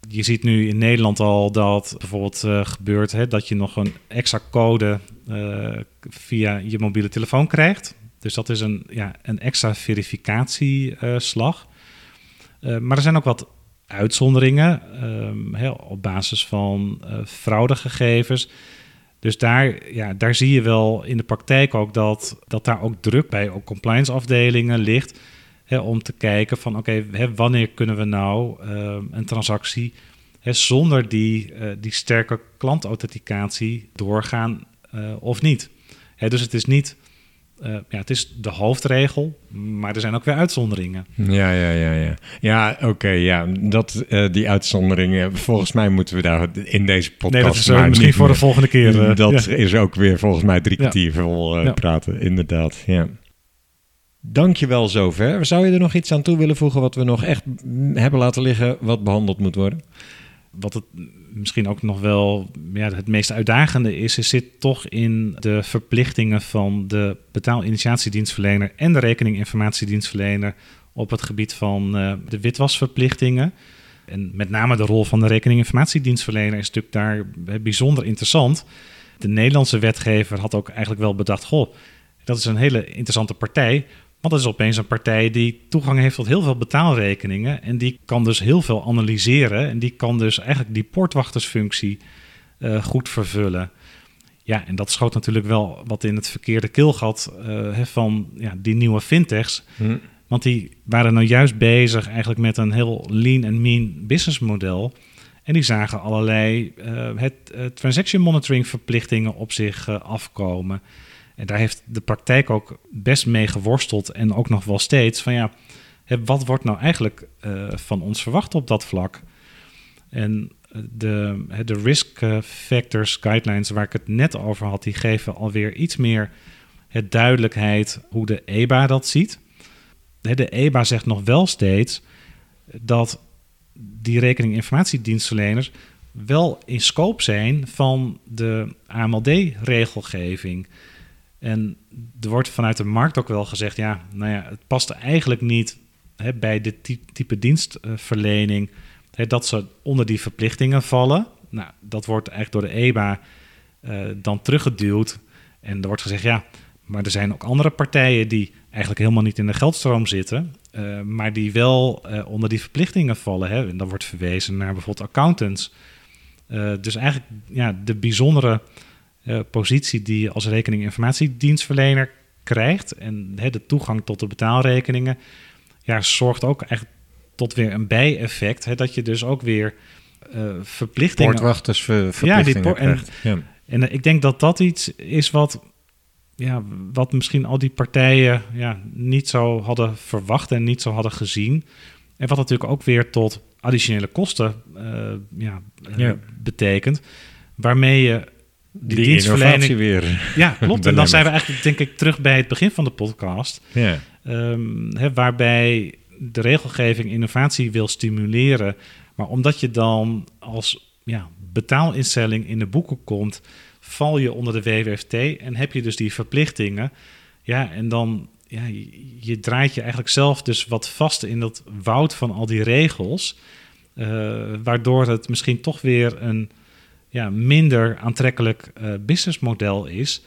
C: Je ziet nu in Nederland al dat bijvoorbeeld uh, gebeurt hè, dat je nog een extra code uh, via je mobiele telefoon krijgt. Dus dat is een, ja, een extra verificatieslag. Eh, maar er zijn ook wat uitzonderingen um, op basis van uh, fraudegegevens. Dus daar, ja, daar zie je wel in de praktijk ook dat, dat daar ook druk bij ook compliance afdelingen ligt. Hè, om te kijken van oké, wanneer kunnen we nou ehm, een transactie hè, zonder die, uh, die sterke klantauthenticatie doorgaan of niet. Hè, dus het is niet uh, ja, het is de hoofdregel, maar er zijn ook weer uitzonderingen.
B: Ja, ja, ja, ja. Ja, oké, ja. Dat, uh, die uitzonderingen, volgens mij moeten we daar in deze podcast... Nee, dat
C: is misschien voor de volgende keer.
B: dat is ook weer volgens mij drie kwartier ja. vol ja. praten, inderdaad, ja. Dankjewel zover. Zou je er nog iets aan toe willen voegen wat we nog echt hebben laten liggen, wat behandeld moet worden?
C: Wat het misschien ook nog wel ja, het meest uitdagende is, is zit toch in de verplichtingen van de betaalinitiatiedienstverlener en de rekeninginformatiedienstverlener op het gebied van uh, de witwasverplichtingen. En met name de rol van de rekeninginformatiedienstverlener is natuurlijk daar eh, bijzonder interessant. De Nederlandse wetgever had ook eigenlijk wel bedacht: goh, dat is een hele interessante partij. Want dat is opeens een partij die toegang heeft tot heel veel betaalrekeningen. En die kan dus heel veel analyseren. En die kan dus eigenlijk die poortwachtersfunctie uh, goed vervullen. Ja, en dat schoot natuurlijk wel wat in het verkeerde keelgat uh, van ja, die nieuwe fintechs. Hm. Want die waren nou juist bezig eigenlijk met een heel lean en mean businessmodel. En die zagen allerlei uh, het, transaction monitoring verplichtingen op zich afkomen. En daar heeft de praktijk ook best mee geworsteld en ook nog wel steeds van ja, wat wordt nou eigenlijk uh, van ons verwacht op dat vlak? En eh, de, de risk eh, factors guidelines waar ik het net over had, die geven alweer iets meer het duidelijkheid hoe de EBA dat ziet. De EBA zegt nog wel steeds dat die rekeninginformatiedienstverleners wel in scope zijn van de AMLD-regelgeving. En er wordt vanuit de markt ook wel gezegd, ja, nou ja, het past eigenlijk niet hè, bij dit type dienstverlening hè, dat ze onder die verplichtingen vallen. Nou, dat wordt eigenlijk door de EBA uh, dan teruggeduwd. En er wordt gezegd, ja, maar er zijn ook andere partijen die eigenlijk helemaal niet in de geldstroom zitten, uh, maar die wel uh, onder die verplichtingen vallen. Hè. En dan wordt verwezen naar bijvoorbeeld accountants. dus eigenlijk ja, de bijzondere uh, positie die je als rekeninginformatiedienstverlener krijgt. En de toegang tot de betaalrekeningen ja, zorgt ook echt tot weer een bijeffect. Dat je dus ook weer uh, verplichtingen...
B: Poortwachters verplichtingen ja, en, ja.
C: en ik denk dat dat iets is wat, ja, wat misschien al die partijen ja, niet zo hadden verwacht en niet zo hadden gezien. En wat natuurlijk ook weer tot additionele kosten uh, ja, ja. betekent. Waarmee je
B: die, die dienstverlening
C: weer. Ja, *laughs* klopt. en dan zijn we eigenlijk, denk ik, terug bij het begin van de podcast. Ja. Um, hè, waarbij de regelgeving innovatie wil stimuleren. Maar omdat je dan als ja, betaalinstelling in de boeken komt val je onder de WWFT en heb je dus die verplichtingen. Ja, en dan ja, je, je draait je eigenlijk zelf dus wat vast in dat woud van al die regels. Uh, waardoor het misschien toch weer een ja, minder aantrekkelijk uh, businessmodel is.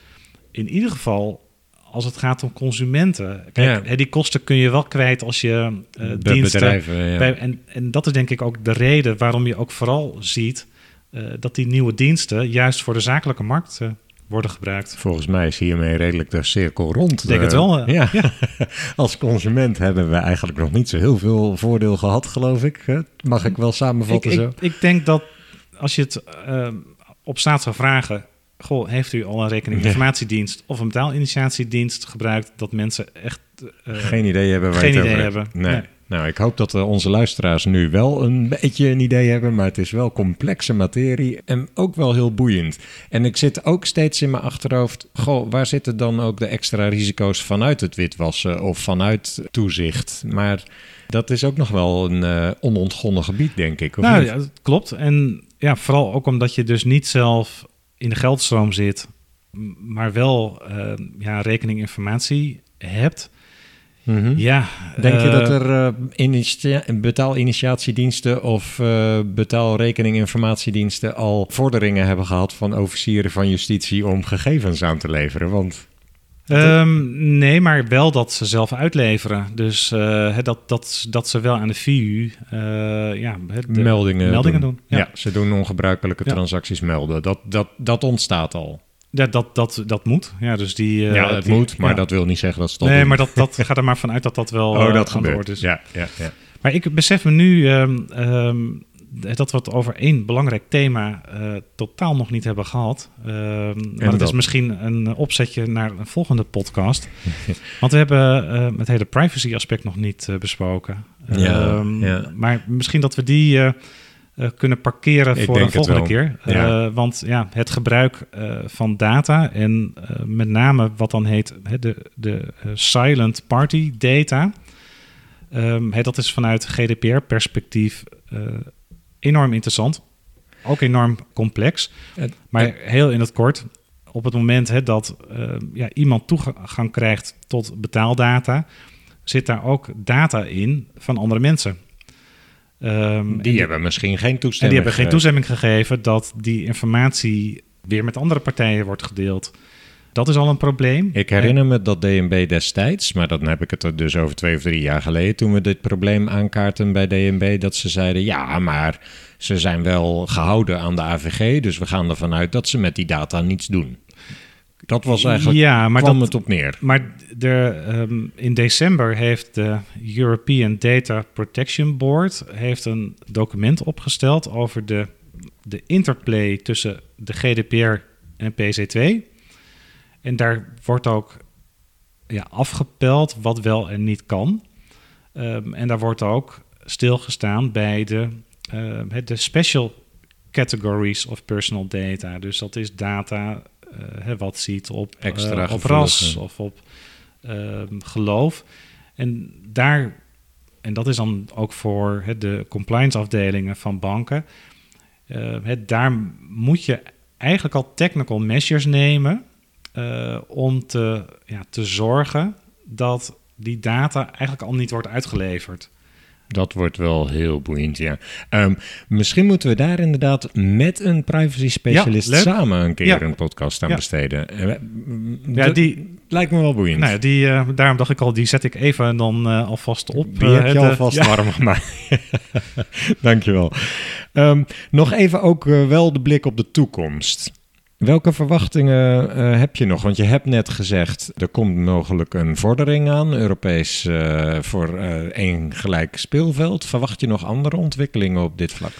C: In ieder geval als het gaat om consumenten. Kijk, ja. die kosten kun je wel kwijt als je uh, diensten...
B: Bedrijven, ja.
C: bij, en, en dat is denk ik ook de reden waarom je ook vooral ziet... Uh, dat die nieuwe diensten juist voor de zakelijke markt uh, worden gebruikt.
B: Volgens mij is hiermee redelijk de cirkel rond.
C: Ik denk het wel.
B: Ja. ja. *laughs* Als consument hebben we eigenlijk nog niet zo heel veel voordeel gehad, geloof ik. Mag ik wel samenvatten
C: ik,
B: zo?
C: Ik, ik denk dat als je het op staat zou vragen Goh, heeft u al een rekeninginformatiedienst of een betaalinitiatiedienst gebruikt dat mensen echt
B: uh, geen idee hebben waar
C: geen
B: het
C: idee
B: over
C: hebben?
B: Nee. nee. Nou, ik hoop dat uh, onze luisteraars nu wel een beetje een idee hebben, maar het is wel complexe materie en ook wel heel boeiend. En ik zit ook steeds in mijn achterhoofd, goh, waar zitten dan ook de extra risico's vanuit het witwassen of vanuit toezicht? Maar dat is ook nog wel een uh, onontgonnen gebied, denk ik. Of
C: nou,
B: niet?
C: ja, dat klopt. En ja, vooral ook omdat je dus niet zelf in de geldstroom zit, maar wel uh, ja, rekeninginformatie hebt.
B: Mm -hmm.
C: Ja,
B: Denk je dat er uh, initia betaalinitiatiediensten of uh, betaalrekeninginformatiediensten al vorderingen hebben gehad van officieren van justitie om gegevens aan te leveren? Want
C: Um, nee, maar wel dat ze zelf uitleveren. Dus uh, dat, dat, dat ze wel aan de VU uh, ja,
B: de meldingen,
C: meldingen
B: doen.
C: doen.
B: Ja. ja. ze doen ongebruikelijke ja. transacties melden. Dat, dat, dat ontstaat al.
C: Ja, dat, dat, dat moet. Ja, dus die, uh,
B: ja het
C: die,
B: moet, maar dat wil niet zeggen dat ze dat
C: Nee,
B: doen.
C: maar dat, dat *laughs* gaat er maar vanuit dat dat wel
B: oh, dat gebeurt.
C: Dus.
B: Ja, ja, ja.
C: Maar ik besef me nu um, um, dat we het over één belangrijk thema uh, totaal nog niet hebben gehad. Uh, maar dat, is misschien een opzetje naar een volgende podcast. *laughs* Want we hebben uh, het hele privacy aspect nog niet besproken.
B: Ja, ja.
C: Maar misschien dat we die kunnen parkeren
B: Ik
C: voor een volgende keer.
B: Ja.
C: want ja, het gebruik van data en met name wat dan heet de, de silent party data. Um, dat is vanuit GDPR-perspectief enorm interessant. Ook enorm complex. Maar heel in het kort, op het moment hè, dat uh, ja, iemand toegang krijgt tot betaaldata, zit daar ook data in van andere mensen.
B: Um, die, die hebben misschien geen toestemming
C: En die hebben geen toestemming gegeven dat die informatie weer met andere partijen wordt gedeeld. Dat is al een probleem.
B: Ik herinner me dat DNB destijds, maar dan heb ik het er dus over twee of drie jaar geleden, toen we dit probleem aankaarten bij DNB, dat ze zeiden: ja, maar ze zijn wel gehouden aan de AVG, dus we gaan ervan uit dat ze met die data niets doen. Dat was eigenlijk,
C: ja, maar
B: kwam
C: dat,
B: het op neer.
C: Maar de, um, in december heeft de European Data Protection Board heeft een document opgesteld over de, de interplay tussen de GDPR en PC2. En daar wordt ook ja, afgepeld wat wel en niet kan. Um, en daar wordt ook stilgestaan bij de, uh, de special categories of personal data. Dus dat is data uh, wat ziet op,
B: Extra
C: uh, op ras of op ehm, geloof. En daar, en dat is dan ook voor de compliance afdelingen van banken. daar moet je eigenlijk al technical measures nemen uh, om te, ja, te zorgen dat die data eigenlijk al niet wordt uitgeleverd.
B: Dat wordt wel heel boeiend, ja. Um, misschien moeten we daar inderdaad met een privacy specialist
C: ja,
B: samen een keer
C: ja.
B: een podcast aan
C: ja.
B: besteden.
C: Ja, die
B: lijkt me wel boeiend.
C: Nou die, uh, daarom dacht ik al, die zet ik even dan uh, alvast op.
B: Die heb je alvast *laughs* warm gemaakt. *laughs* Dankjewel. Um, nog even ook wel de blik op de toekomst. Welke verwachtingen uh, heb je nog? Want je hebt net gezegd, er komt mogelijk een vordering aan, Europees uh, voor uh, één gelijk speelveld. Verwacht je nog andere ontwikkelingen op dit vlak?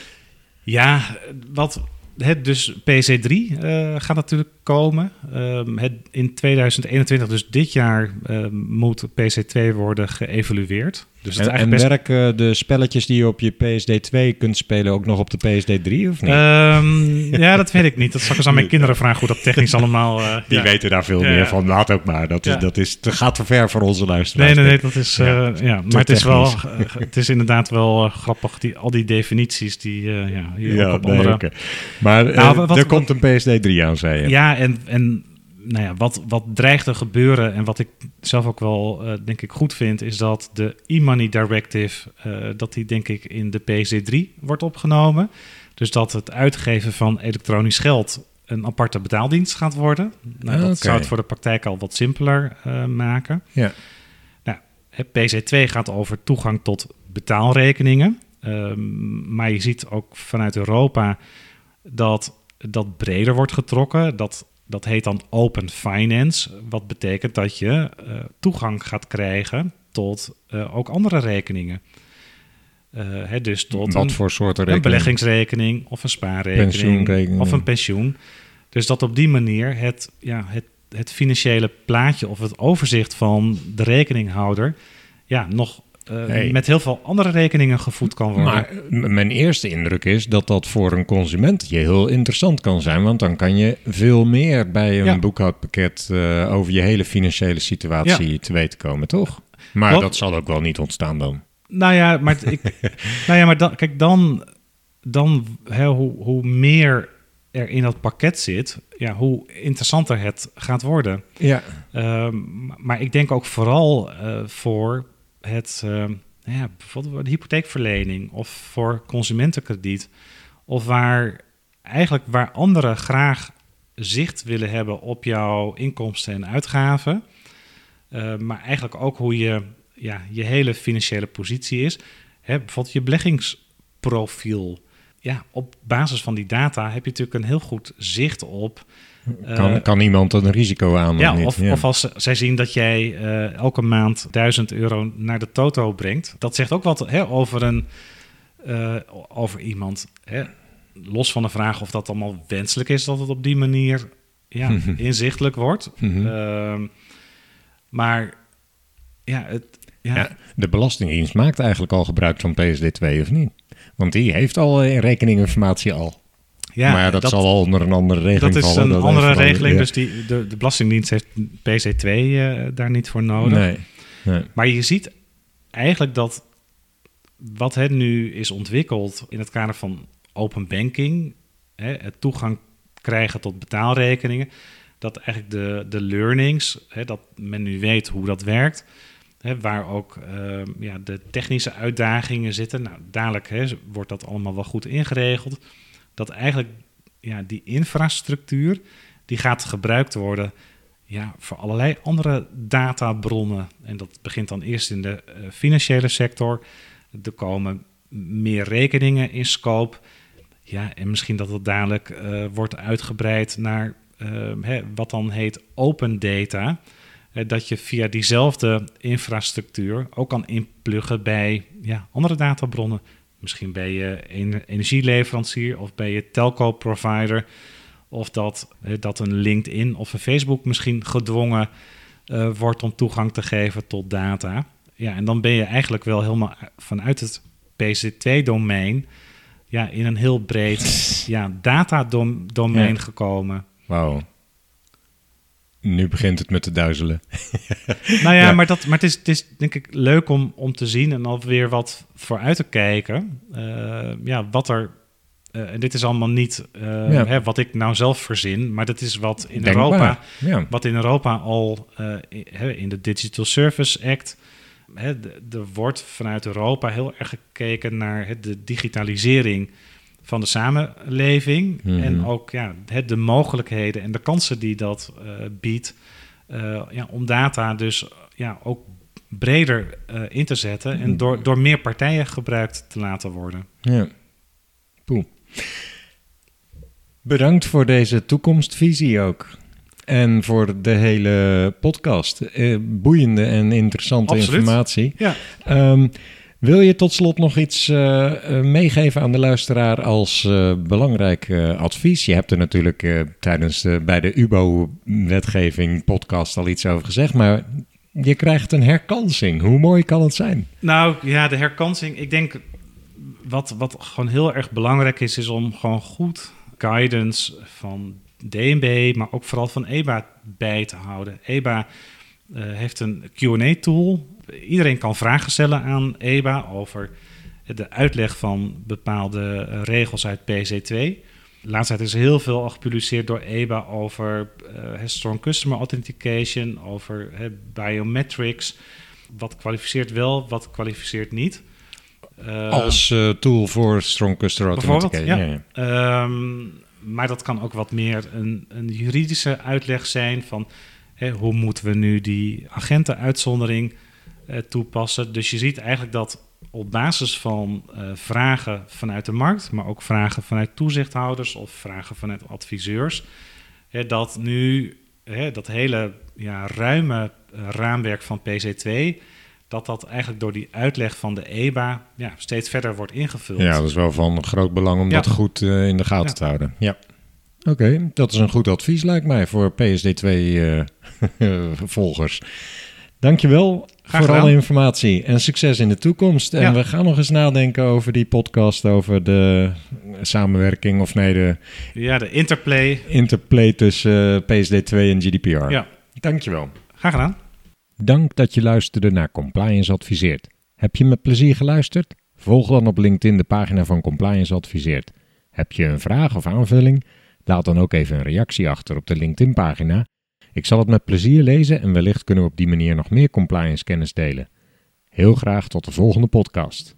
C: Ja, wat het dus PC3 gaat natuurlijk komen. Um, het, in 2021, dus dit jaar, moet PC2 worden geëvalueerd. Dus
B: en, en best... werken de spelletjes die je op je PSD2 kunt spelen ook nog op de PSD3 of niet?
C: Um, *laughs* ja, dat weet ik niet. Dat zal ik eens aan mijn *laughs* kinderen vragen hoe dat technisch allemaal... Uh,
B: die
C: ja.
B: weten daar veel
C: Ja,
B: meer
C: ja.
B: van. Laat ook maar. Dat, is, dat, is, dat gaat te ver voor onze luisteraars.
C: Nee, nee, nee, dat is... uh,
B: Ja,
C: maar het is wel... uh, het is inderdaad wel grappig, die, al die definities die uh, ja, hier op
B: nee,
C: andere...
B: oké. Maar
C: Nou,
B: eh,
C: wat-
B: er komt een PSD3 aan, zei je.
C: Ja, en, en nou ja, wat, wat dreigt te gebeuren en wat ik zelf ook wel uh, denk ik goed vind, is dat de e-money directive, uh, dat die denk ik in de PC3 wordt opgenomen. Dus dat het uitgeven van elektronisch geld een aparte betaaldienst gaat worden. Nou, dat zou het voor de praktijk al wat simpeler uh, maken.
B: Ja.
C: Nou, PC2 gaat over toegang tot betaalrekeningen. Ehm, maar je ziet ook vanuit Europa dat dat breder wordt getrokken. Dat dat heet dan Open Finance, wat betekent dat je uh, toegang gaat krijgen tot uh, ook andere rekeningen. Uh, hè, dus tot
B: wat een, voor soorten rekening?
C: een beleggingsrekening of een spaarrekening of een pensioen. Dus dat op die manier het, ja, het, het financiële plaatje of het overzicht van de rekeninghouder ja, nog uh, met heel veel andere rekeningen gevoed kan worden.
B: Maar mijn eerste indruk is dat dat voor een consument je heel interessant kan zijn. Want dan kan je veel meer bij een ja. boekhoudpakket uh, over je hele financiële situatie ja. te weten komen, toch? Maar Wat? dat zal ook wel niet ontstaan dan.
C: Nou ja, maar, ik, *laughs* nou ja, maar dan, kijk, dan, dan hè, hoe, hoe meer er in dat pakket zit, ja, hoe interessanter het gaat worden.
B: Ja.
C: Uh, maar ik denk ook vooral uh, voor het, uh, ja, bijvoorbeeld de hypotheekverlening of voor consumentenkrediet. Of waar eigenlijk waar anderen graag zicht willen hebben op jouw inkomsten en uitgaven. Uh, maar eigenlijk ook hoe je, ja, je hele financiële positie is. Hè, bijvoorbeeld je beleggingsprofiel. Ja, op basis van die data heb je natuurlijk een heel goed zicht op
B: kan, uh, kan iemand een risico aan?
C: Ja, of, ja. of als zij zien dat jij uh, elke maand 1000 euro naar de toto brengt. Dat zegt ook wat hè, over, een, over iemand. Hè. Los van de vraag of dat allemaal wenselijk is dat het op die manier ja, *laughs* inzichtelijk wordt.
B: Mhm.
C: -hmm. maar ja, het, ja.
B: ja, de Belastingdienst maakt eigenlijk al gebruik van PSD2 of niet? Want die heeft al rekeninginformatie al.
C: Ja,
B: maar ja, dat, dat, zal wel onder een andere regeling
C: Dat is
B: vallen,
C: een andere regeling, ja. dus die, de, de Belastingdienst heeft PC2 uh, daar niet voor nodig.
B: Nee, nee.
C: Maar je ziet eigenlijk dat wat het nu is ontwikkeld in het kader van open banking, hè, het toegang krijgen tot betaalrekeningen, dat eigenlijk de, de learnings, hè, dat men nu weet hoe dat werkt, hè, waar ook uh, ja, de technische uitdagingen zitten. Nou, dadelijk hè, wordt dat allemaal wel goed ingeregeld dat eigenlijk ja, die infrastructuur die gaat gebruikt worden ja, voor allerlei andere databronnen. En dat begint dan eerst in de uh, financiële sector. Er komen meer rekeningen in scope. Ja, en misschien dat het dadelijk uh, wordt uitgebreid naar uh, hè, wat dan heet open data. dat je via diezelfde infrastructuur ook kan inpluggen bij ja, andere databronnen. Misschien ben je een energieleverancier of ben je telco-provider. Of dat, dat een LinkedIn of een Facebook misschien gedwongen uh, wordt om toegang te geven tot data. Ja, en dan ben je eigenlijk wel helemaal vanuit het PC2-domein ja, in een heel breed *laughs* ja, datadomein ja. gekomen.
B: Wauw. Nu begint het met te duizelen. *laughs*
C: nou ja, ja, maar, dat, maar het, is, het is denk ik leuk om, om te zien en alweer wat vooruit te kijken. Uh, ja, wat er. Uh, en dit is allemaal niet uh, ja. hè, wat ik nou zelf verzin, maar dat is wat in
B: Denkbaar.
C: Europa,
B: Ja.
C: wat in Europa al in de Digital Service Act. Hè, er wordt vanuit Europa heel erg gekeken naar hè, de digitalisering van de samenleving.
B: Mhm.
C: En ook ja, het, de mogelijkheden en de kansen die dat uh, biedt. Uh, ja, om data dus ja, ook breder uh, in te zetten en door, door meer partijen gebruikt te laten worden.
B: Ja, cool. Bedankt voor deze toekomstvisie ook. En voor de hele podcast. Eh, boeiende en interessante
C: Absoluut.
B: informatie.
C: Ja.
B: Um, wil je tot slot nog iets uh, uh, meegeven aan de luisteraar als uh, belangrijk advies? Je hebt er natuurlijk tijdens de, bij de UBO-wetgeving podcast al iets over gezegd, maar je krijgt een herkansing. Hoe mooi kan het zijn?
C: Nou ja, de herkansing. Ik denk wat, wat gewoon heel erg belangrijk is, is om gewoon goed guidance van DNB, maar ook vooral van EBA bij te houden. EBA heeft een Q&A-tool iedereen kan vragen stellen aan EBA over de uitleg van bepaalde regels uit PC2. laatst tijd is heel veel al gepubliceerd door EBA over uh, Strong Customer Authentication, over biometrics. Wat kwalificeert wel, wat kwalificeert niet.
B: Uh, Als uh, tool voor Strong Customer Authentication.
C: Ja. Um, maar dat kan ook wat meer een, een juridische uitleg zijn van hoe moeten we nu die agentenuitzondering toepassen. Dus je ziet eigenlijk dat op basis van uh, vragen vanuit de markt, maar ook vragen vanuit toezichthouders of vragen vanuit adviseurs, hè, dat nu hè, dat hele ja, ruime uh, raamwerk van PC2, dat dat eigenlijk door die uitleg van de EBA ja, steeds verder wordt ingevuld.
B: Ja, dat is wel van groot belang om ja. dat goed uh, in de gaten ja. te houden. Ja. Oké, okay, dat is een goed advies lijkt mij voor PSD2-volgers. *laughs* Dankjewel
C: Graag
B: voor alle informatie en succes in de toekomst. En
C: Ja.
B: we gaan nog eens nadenken over die podcast over de samenwerking of nee, de
C: Ja, de interplay.
B: interplay tussen eh, PSD2 en GDPR.
C: Ja,
B: Dankjewel.
C: graag gedaan.
B: Dank dat je luisterde naar Compliance Adviseert. Heb je met plezier geluisterd? Volg dan op LinkedIn de pagina van Compliance Adviseert. Heb je een vraag of aanvulling? Laat dan ook even een reactie achter op de LinkedIn-pagina. Ik zal het met plezier lezen en wellicht kunnen we op die manier nog meer compliance kennis delen. Heel graag tot de volgende podcast.